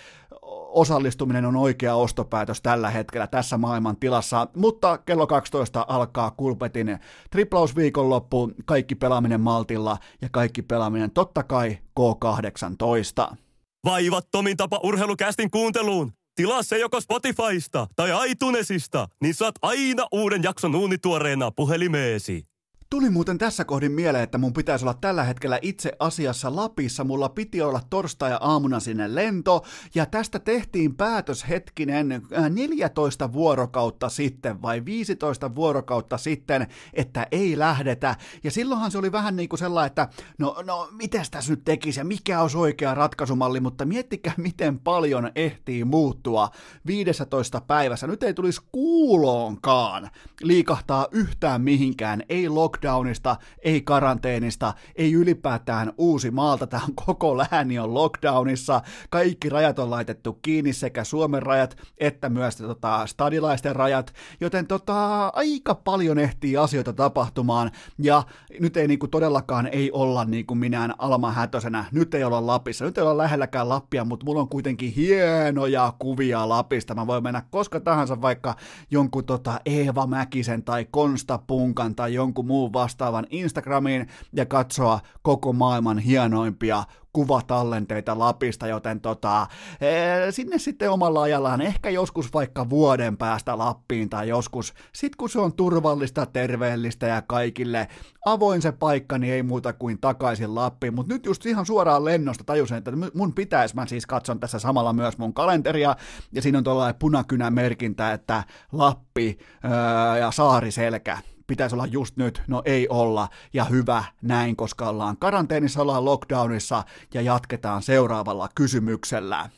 osallistuminen on oikea ostopäätös tällä hetkellä tässä maailman tilassa, mutta kello 12 alkaa Kulpetin triplausviikonloppu, kaikki pelaaminen maltilla ja kaikki pelaaminen totta kai K18. Vaivattomin tapa urheilukästin kuunteluun. Tilaa se joko Spotifysta tai iTunesista, niin saat aina uuden jakson uunituoreena puhelimeesi. Tuli muuten tässä kohdin mieleen, että mun pitäisi olla tällä hetkellä itse asiassa Lapissa. Mulla piti olla torstai-aamuna sinne lento, ja tästä tehtiin päätös hetkinen 14 äh, vuorokautta sitten vai 15 vuorokautta sitten, että ei lähdetä. Ja silloinhan se oli vähän niin kuin sellainen, että no, no miten tässä nyt tekisi ja mikä olisi oikea ratkaisumalli, mutta miettikää miten paljon ehtii muuttua 15 päivässä. Nyt ei tulisi kuuloonkaan liikahtaa yhtään mihinkään, ei lock lockdownista, ei karanteenista, ei ylipäätään uusi maalta. Tämä on koko lääni on lockdownissa. Kaikki rajat on laitettu kiinni, sekä Suomen rajat että myös tota, stadilaisten rajat. Joten tota, aika paljon ehtii asioita tapahtumaan. Ja nyt ei niinku todellakaan ei olla niinku minään Alma Hätösenä. Nyt ei olla Lapissa. Nyt ei olla lähelläkään Lappia, mutta mulla on kuitenkin hienoja kuvia Lapista. Mä voin mennä koska tahansa vaikka jonkun tota Eeva Mäkisen tai Konsta Punkan tai jonkun muun muun vastaavan Instagramiin ja katsoa koko maailman hienoimpia kuvatallenteita Lapista, joten tota, ee, sinne sitten omalla ajallaan, ehkä joskus vaikka vuoden päästä Lappiin tai joskus, sit kun se on turvallista, terveellistä ja kaikille avoin se paikka, niin ei muuta kuin takaisin Lappiin, mutta nyt just ihan suoraan lennosta tajusin, että mun pitäisi, mä siis katson tässä samalla myös mun kalenteria, ja siinä on tuollainen punakynä merkintä, että Lappi öö, ja Saariselkä, pitäisi olla just nyt, no ei olla, ja hyvä näin, koska ollaan karanteenissa, ollaan lockdownissa, ja jatketaan seuraavalla kysymyksellä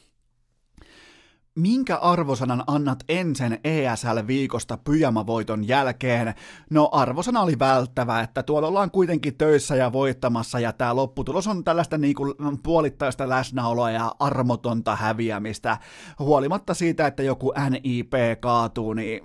minkä arvosanan annat ensin ESL-viikosta pyjamavoiton jälkeen? No arvosana oli välttävä, että tuolla ollaan kuitenkin töissä ja voittamassa ja tämä lopputulos on tällaista niinku puolittaista läsnäoloa ja armotonta häviämistä. Huolimatta siitä, että joku NIP kaatuu, niin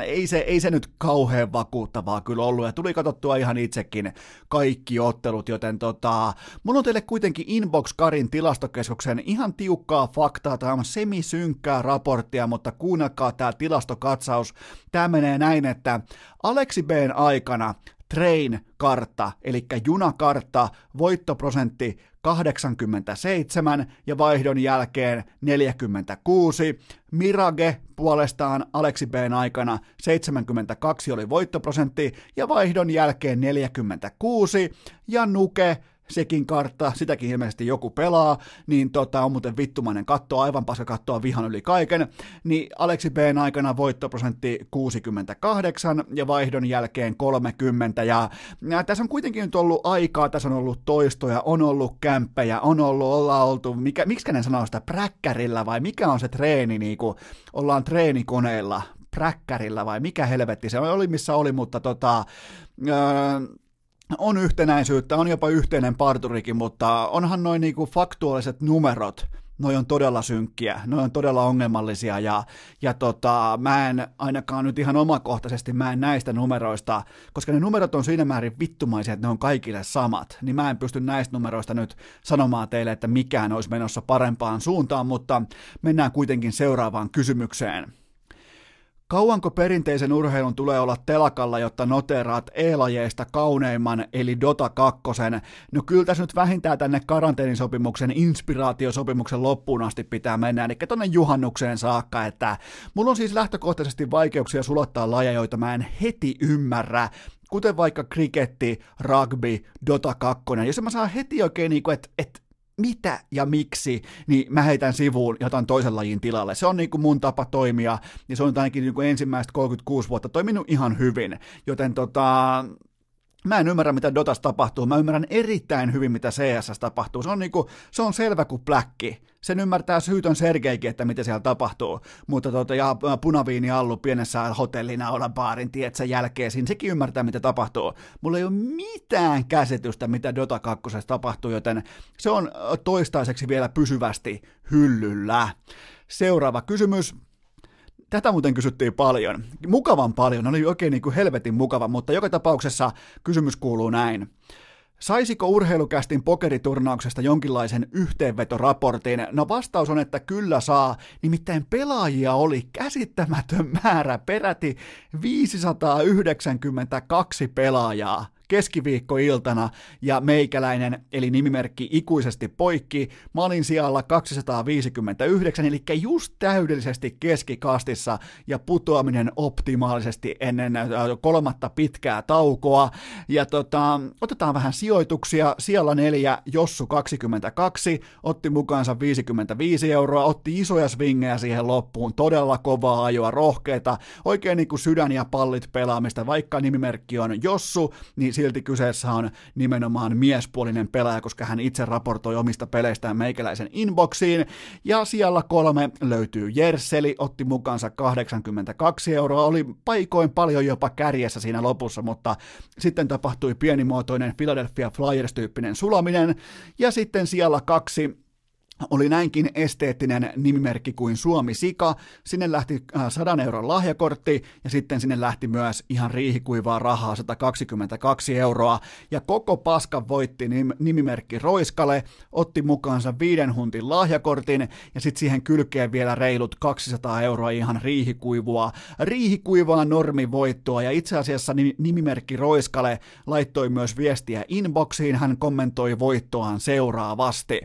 ei se, ei se nyt kauhean vakuuttavaa kyllä ollut ja tuli katsottua ihan itsekin kaikki ottelut, joten tota, mulla on teille kuitenkin Inbox Karin tilastokeskuksen ihan tiukkaa faktaa, tämä on semisynkkää synkkää raporttia, mutta kuunnelkaa tämä tilastokatsaus. Tämä menee näin, että Aleksi B:n aikana Train-kartta, eli junakartta, voittoprosentti 87 ja vaihdon jälkeen 46. Mirage puolestaan Aleksi B:n aikana 72 oli voittoprosentti ja vaihdon jälkeen 46 ja Nuke sekin kartta, sitäkin ilmeisesti joku pelaa, niin tota, on muuten vittumainen katto, aivan paska kattoa vihan yli kaiken, niin Aleksi B:n aikana voittoprosentti 68 ja vaihdon jälkeen 30, ja, ja tässä on kuitenkin nyt ollut aikaa, tässä on ollut toistoja, on ollut kämppejä, on ollut, ollaan oltu, mikä, miksi ne sanoo sitä präkkärillä vai mikä on se treeni, niin kuin ollaan treenikoneilla, präkkärillä vai mikä helvetti se oli, missä oli, mutta tota, öö, on yhtenäisyyttä, on jopa yhteinen parturikin, mutta onhan noin niinku faktuaaliset numerot, noi on todella synkkiä, noi on todella ongelmallisia ja, ja tota, mä en ainakaan nyt ihan omakohtaisesti, mä en näistä numeroista, koska ne numerot on siinä määrin vittumaisia, että ne on kaikille samat, niin mä en pysty näistä numeroista nyt sanomaan teille, että mikään olisi menossa parempaan suuntaan, mutta mennään kuitenkin seuraavaan kysymykseen. Kauanko perinteisen urheilun tulee olla telakalla, jotta noteraat e-lajeista kauneimman, eli Dota 2? No kyllä tässä nyt vähintään tänne karanteenisopimuksen, inspiraatiosopimuksen loppuun asti pitää mennä, eli tonne juhannukseen saakka, että mulla on siis lähtökohtaisesti vaikeuksia sulattaa lajeja, joita mä en heti ymmärrä, kuten vaikka kriketti, rugby, Dota 2, jos mä saan heti oikein niin kuin, että et, mitä ja miksi, niin mä heitän sivuun ja otan toisen lajin tilalle. Se on niin kuin mun tapa toimia, ja se on ainakin niin kuin ensimmäistä 36 vuotta toiminut ihan hyvin. Joten tota, Mä en ymmärrä, mitä Dotas tapahtuu. Mä ymmärrän erittäin hyvin, mitä CS tapahtuu. Se on, niinku, se on selvä kuin pläkki. Sen ymmärtää syytön Sergeikin, että mitä siellä tapahtuu. Mutta tota, ja punaviini allu pienessä hotellina olla baarin tietsä jälkeen, siinä sekin ymmärtää, mitä tapahtuu. Mulla ei ole mitään käsitystä, mitä Dota 2 tapahtuu, joten se on toistaiseksi vielä pysyvästi hyllyllä. Seuraava kysymys. Tätä muuten kysyttiin paljon. Mukavan paljon, oli oikein niin kuin helvetin mukava, mutta joka tapauksessa kysymys kuuluu näin. Saisiko urheilukästin pokeriturnauksesta jonkinlaisen yhteenvetoraportin? No vastaus on, että kyllä saa, nimittäin pelaajia oli käsittämätön määrä, peräti 592 pelaajaa keskiviikkoiltana ja meikäläinen, eli nimimerkki ikuisesti poikki. Mä olin siellä 259, eli just täydellisesti keskikastissa ja putoaminen optimaalisesti ennen äh, kolmatta pitkää taukoa. Ja tota, otetaan vähän sijoituksia. Siellä neljä, Jossu 22, otti mukaansa 55 euroa, otti isoja swingejä siihen loppuun, todella kovaa ajoa, rohkeita, oikein niin kuin sydän ja pallit pelaamista, vaikka nimimerkki on Jossu, niin silti kyseessä on nimenomaan miespuolinen pelaaja, koska hän itse raportoi omista peleistään meikäläisen inboxiin. Ja siellä kolme löytyy Jerseli, otti mukaansa 82 euroa, oli paikoin paljon jopa kärjessä siinä lopussa, mutta sitten tapahtui pienimuotoinen Philadelphia Flyers-tyyppinen sulaminen. Ja sitten siellä kaksi oli näinkin esteettinen nimimerkki kuin Suomi Sika. Sinne lähti 100 äh, euron lahjakortti ja sitten sinne lähti myös ihan riihikuivaa rahaa 122 euroa. Ja koko paska voitti nimimerkki Roiskale, otti mukaansa viiden huntin lahjakortin ja sitten siihen kylkeen vielä reilut 200 euroa ihan riihikuivua, riihikuivaa normivoittoa. Ja itse asiassa nimimerkki Roiskale laittoi myös viestiä inboxiin, hän kommentoi voittoaan seuraavasti.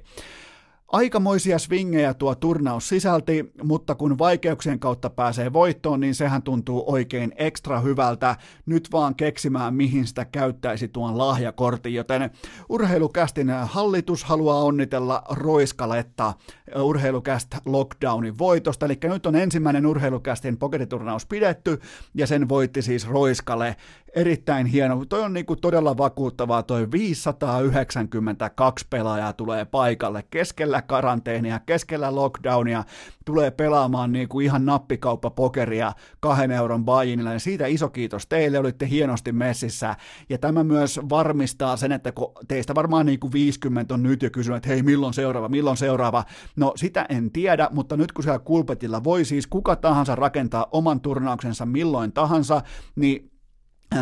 Aikamoisia swingejä tuo turnaus sisälti, mutta kun vaikeuksien kautta pääsee voittoon, niin sehän tuntuu oikein ekstra hyvältä. Nyt vaan keksimään, mihin sitä käyttäisi tuon lahjakortin, joten urheilukästin hallitus haluaa onnitella Roiskaletta urheilukäst lockdownin voitosta, eli nyt on ensimmäinen urheilukästin pokeriturnaus pidetty, ja sen voitti siis Roiskale erittäin hieno. Toi on niinku todella vakuuttavaa, toi 592 pelaajaa tulee paikalle keskellä karanteenia, keskellä lockdownia, tulee pelaamaan niinku ihan nappikauppa pokeria kahden euron bajinilla, ja siitä iso kiitos teille, olitte hienosti messissä, ja tämä myös varmistaa sen, että kun teistä varmaan niinku 50 on nyt jo kysynyt, että hei milloin seuraava, milloin seuraava, no sitä en tiedä, mutta nyt kun siellä kulpetilla voi siis kuka tahansa rakentaa oman turnauksensa milloin tahansa, niin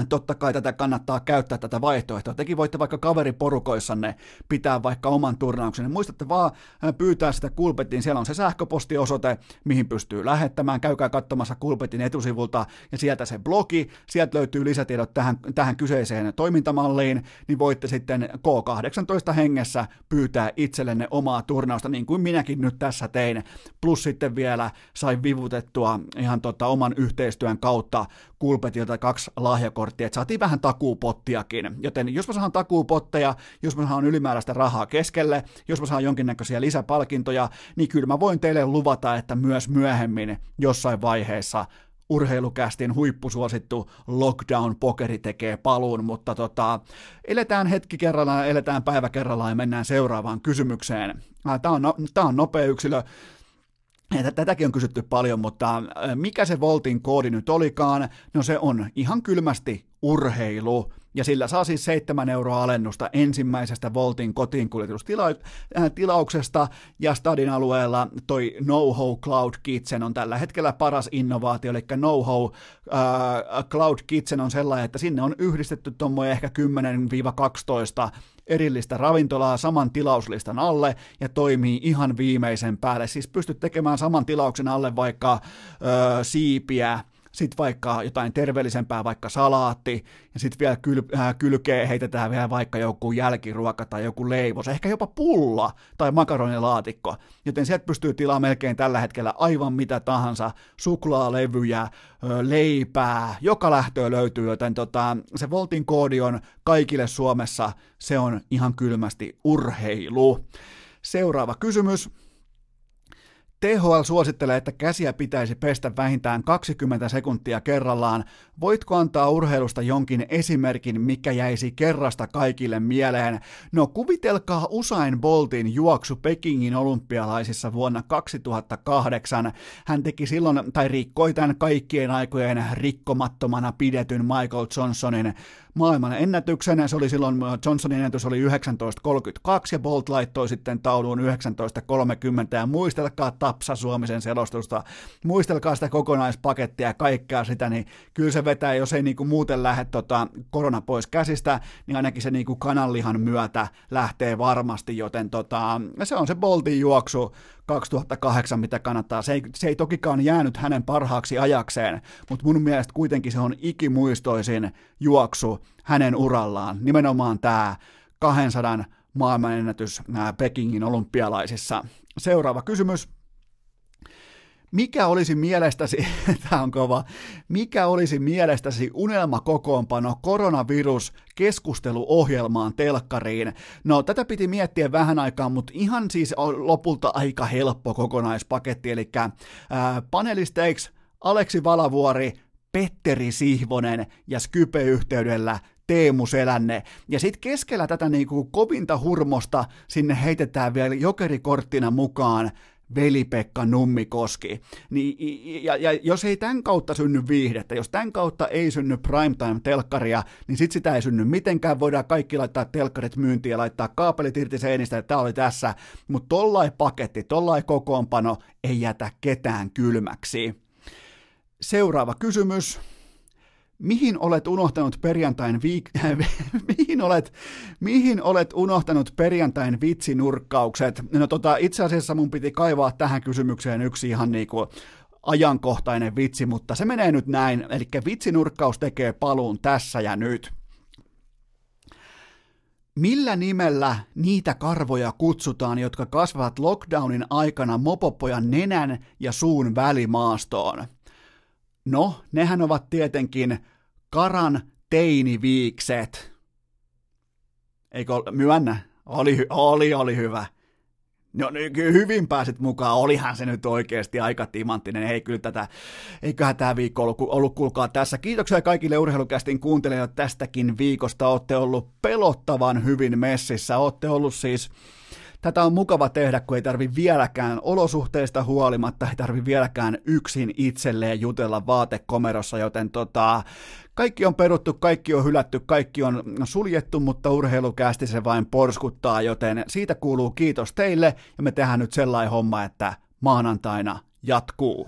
totta kai tätä kannattaa käyttää tätä vaihtoehtoa. Tekin voitte vaikka kaveriporukoissanne pitää vaikka oman turnauksen. Muistatte vaan äh, pyytää sitä Kulpettiin. Siellä on se sähköpostiosoite, mihin pystyy lähettämään. Käykää katsomassa Kulpetin etusivulta ja sieltä se blogi. Sieltä löytyy lisätiedot tähän, tähän kyseiseen toimintamalliin. Niin voitte sitten K18 hengessä pyytää itsellenne omaa turnausta, niin kuin minäkin nyt tässä tein. Plus sitten vielä sai vivutettua ihan tota oman yhteistyön kautta Kulpetilta kaksi lahjakorttia, että saatiin vähän takuupottiakin. Joten jos mä saan takuupotteja, jos mä saan ylimääräistä rahaa keskelle, jos mä saan jonkinnäköisiä lisäpalkintoja, niin kyllä mä voin teille luvata, että myös myöhemmin jossain vaiheessa urheilukästin huippusuosittu lockdown-pokeri tekee paluun, mutta tota, eletään hetki kerrallaan, eletään päivä kerrallaan ja mennään seuraavaan kysymykseen. Tämä on, no, tää on nopea yksilö. Tätäkin on kysytty paljon, mutta mikä se Voltin koodi nyt olikaan? No se on ihan kylmästi urheilu ja sillä saa siis 7 euroa alennusta ensimmäisestä Voltin kotiin kuljetustilauksesta, ja Stadin alueella toi NoHo Cloud Kitchen on tällä hetkellä paras innovaatio, eli NoHo äh, Cloud Kitchen on sellainen, että sinne on yhdistetty tuommoinen ehkä 10-12 erillistä ravintolaa saman tilauslistan alle ja toimii ihan viimeisen päälle. Siis pystyt tekemään saman tilauksen alle vaikka ö, siipiä, sitten vaikka jotain terveellisempää, vaikka salaatti, ja sitten vielä kyl, äh, kylkeen heitetään vielä vaikka joku jälkiruoka tai joku leivos, ehkä jopa pulla tai makaronilaatikko, joten sieltä pystyy tilaamaan melkein tällä hetkellä aivan mitä tahansa, suklaalevyjä, leipää, joka lähtöä löytyy, joten tota, se Voltin koodi on kaikille Suomessa, se on ihan kylmästi urheilu. Seuraava kysymys. THL suosittelee, että käsiä pitäisi pestä vähintään 20 sekuntia kerrallaan. Voitko antaa urheilusta jonkin esimerkin, mikä jäisi kerrasta kaikille mieleen? No kuvitelkaa Usain Boltin juoksu Pekingin olympialaisissa vuonna 2008. Hän teki silloin, tai rikkoi tämän kaikkien aikojen rikkomattomana pidetyn Michael Johnsonin maailman ennätyksen. Se oli silloin, Johnsonin ennätys oli 19.32 ja Bolt laittoi sitten tauluun 19.30 ja muistelkaa Tapsa Suomisen selostusta, muistelkaa sitä kokonaispakettia ja kaikkea sitä, niin kyllä se vetää, jos ei niinku muuten lähde tota korona pois käsistä, niin ainakin se niinku kananlihan myötä lähtee varmasti, joten tota, se on se Boltin juoksu 2008, mitä kannattaa. Se ei, se ei tokikaan jäänyt hänen parhaaksi ajakseen, mutta mun mielestä kuitenkin se on ikimuistoisin juoksu hänen urallaan. Nimenomaan tämä 200 maailmanennätys Pekingin olympialaisissa. Seuraava kysymys. Mikä olisi mielestäsi, tämä on kova, mikä olisi mielestäsi unelmakokoonpano koronavirus keskusteluohjelmaan telkkariin? No tätä piti miettiä vähän aikaa, mutta ihan siis lopulta aika helppo kokonaispaketti, eli äh, panelisteiksi Aleksi Valavuori, Petteri Sihvonen ja Skype-yhteydellä Teemu Selänne. Ja sitten keskellä tätä niinku kovinta hurmosta sinne heitetään vielä jokerikorttina mukaan Veli-Pekka Nummikoski. Niin, ja, ja jos ei tämän kautta synny viihdettä, jos tämän kautta ei synny primetime-telkkaria, niin sit sitä ei synny mitenkään. Voidaan kaikki laittaa telkkarit myyntiin ja laittaa kaapelit irti seinistä, että tämä oli tässä. Mutta tollai paketti, tollai kokoonpano ei jätä ketään kylmäksi. Seuraava kysymys mihin olet unohtanut perjantain viik- mihin, olet, mihin olet unohtanut perjantain vitsinurkkaukset? No tota, itse asiassa mun piti kaivaa tähän kysymykseen yksi ihan niinku ajankohtainen vitsi, mutta se menee nyt näin, eli vitsinurkkaus tekee paluun tässä ja nyt. Millä nimellä niitä karvoja kutsutaan, jotka kasvavat lockdownin aikana mopopojan nenän ja suun välimaastoon? No, nehän ovat tietenkin karan teiniviikset. Eikö myönnä? Oli, oli, oli hyvä. No niin, hyvin pääsit mukaan, olihan se nyt oikeasti aika timanttinen. Ei kyllä tätä, eiköhän tämä viikko ollut, ollut kuulkaa tässä. Kiitoksia kaikille urheilukästin kuuntelijoille tästäkin viikosta. Olette ollut pelottavan hyvin messissä. Olette ollut siis Tätä on mukava tehdä, kun ei tarvi vieläkään olosuhteista huolimatta, ei tarvi vieläkään yksin itselleen jutella vaatekomerossa, joten tota, kaikki on peruttu, kaikki on hylätty, kaikki on suljettu, mutta urheilukästi se vain porskuttaa, joten siitä kuuluu kiitos teille, ja me tehdään nyt sellainen homma, että maanantaina jatkuu.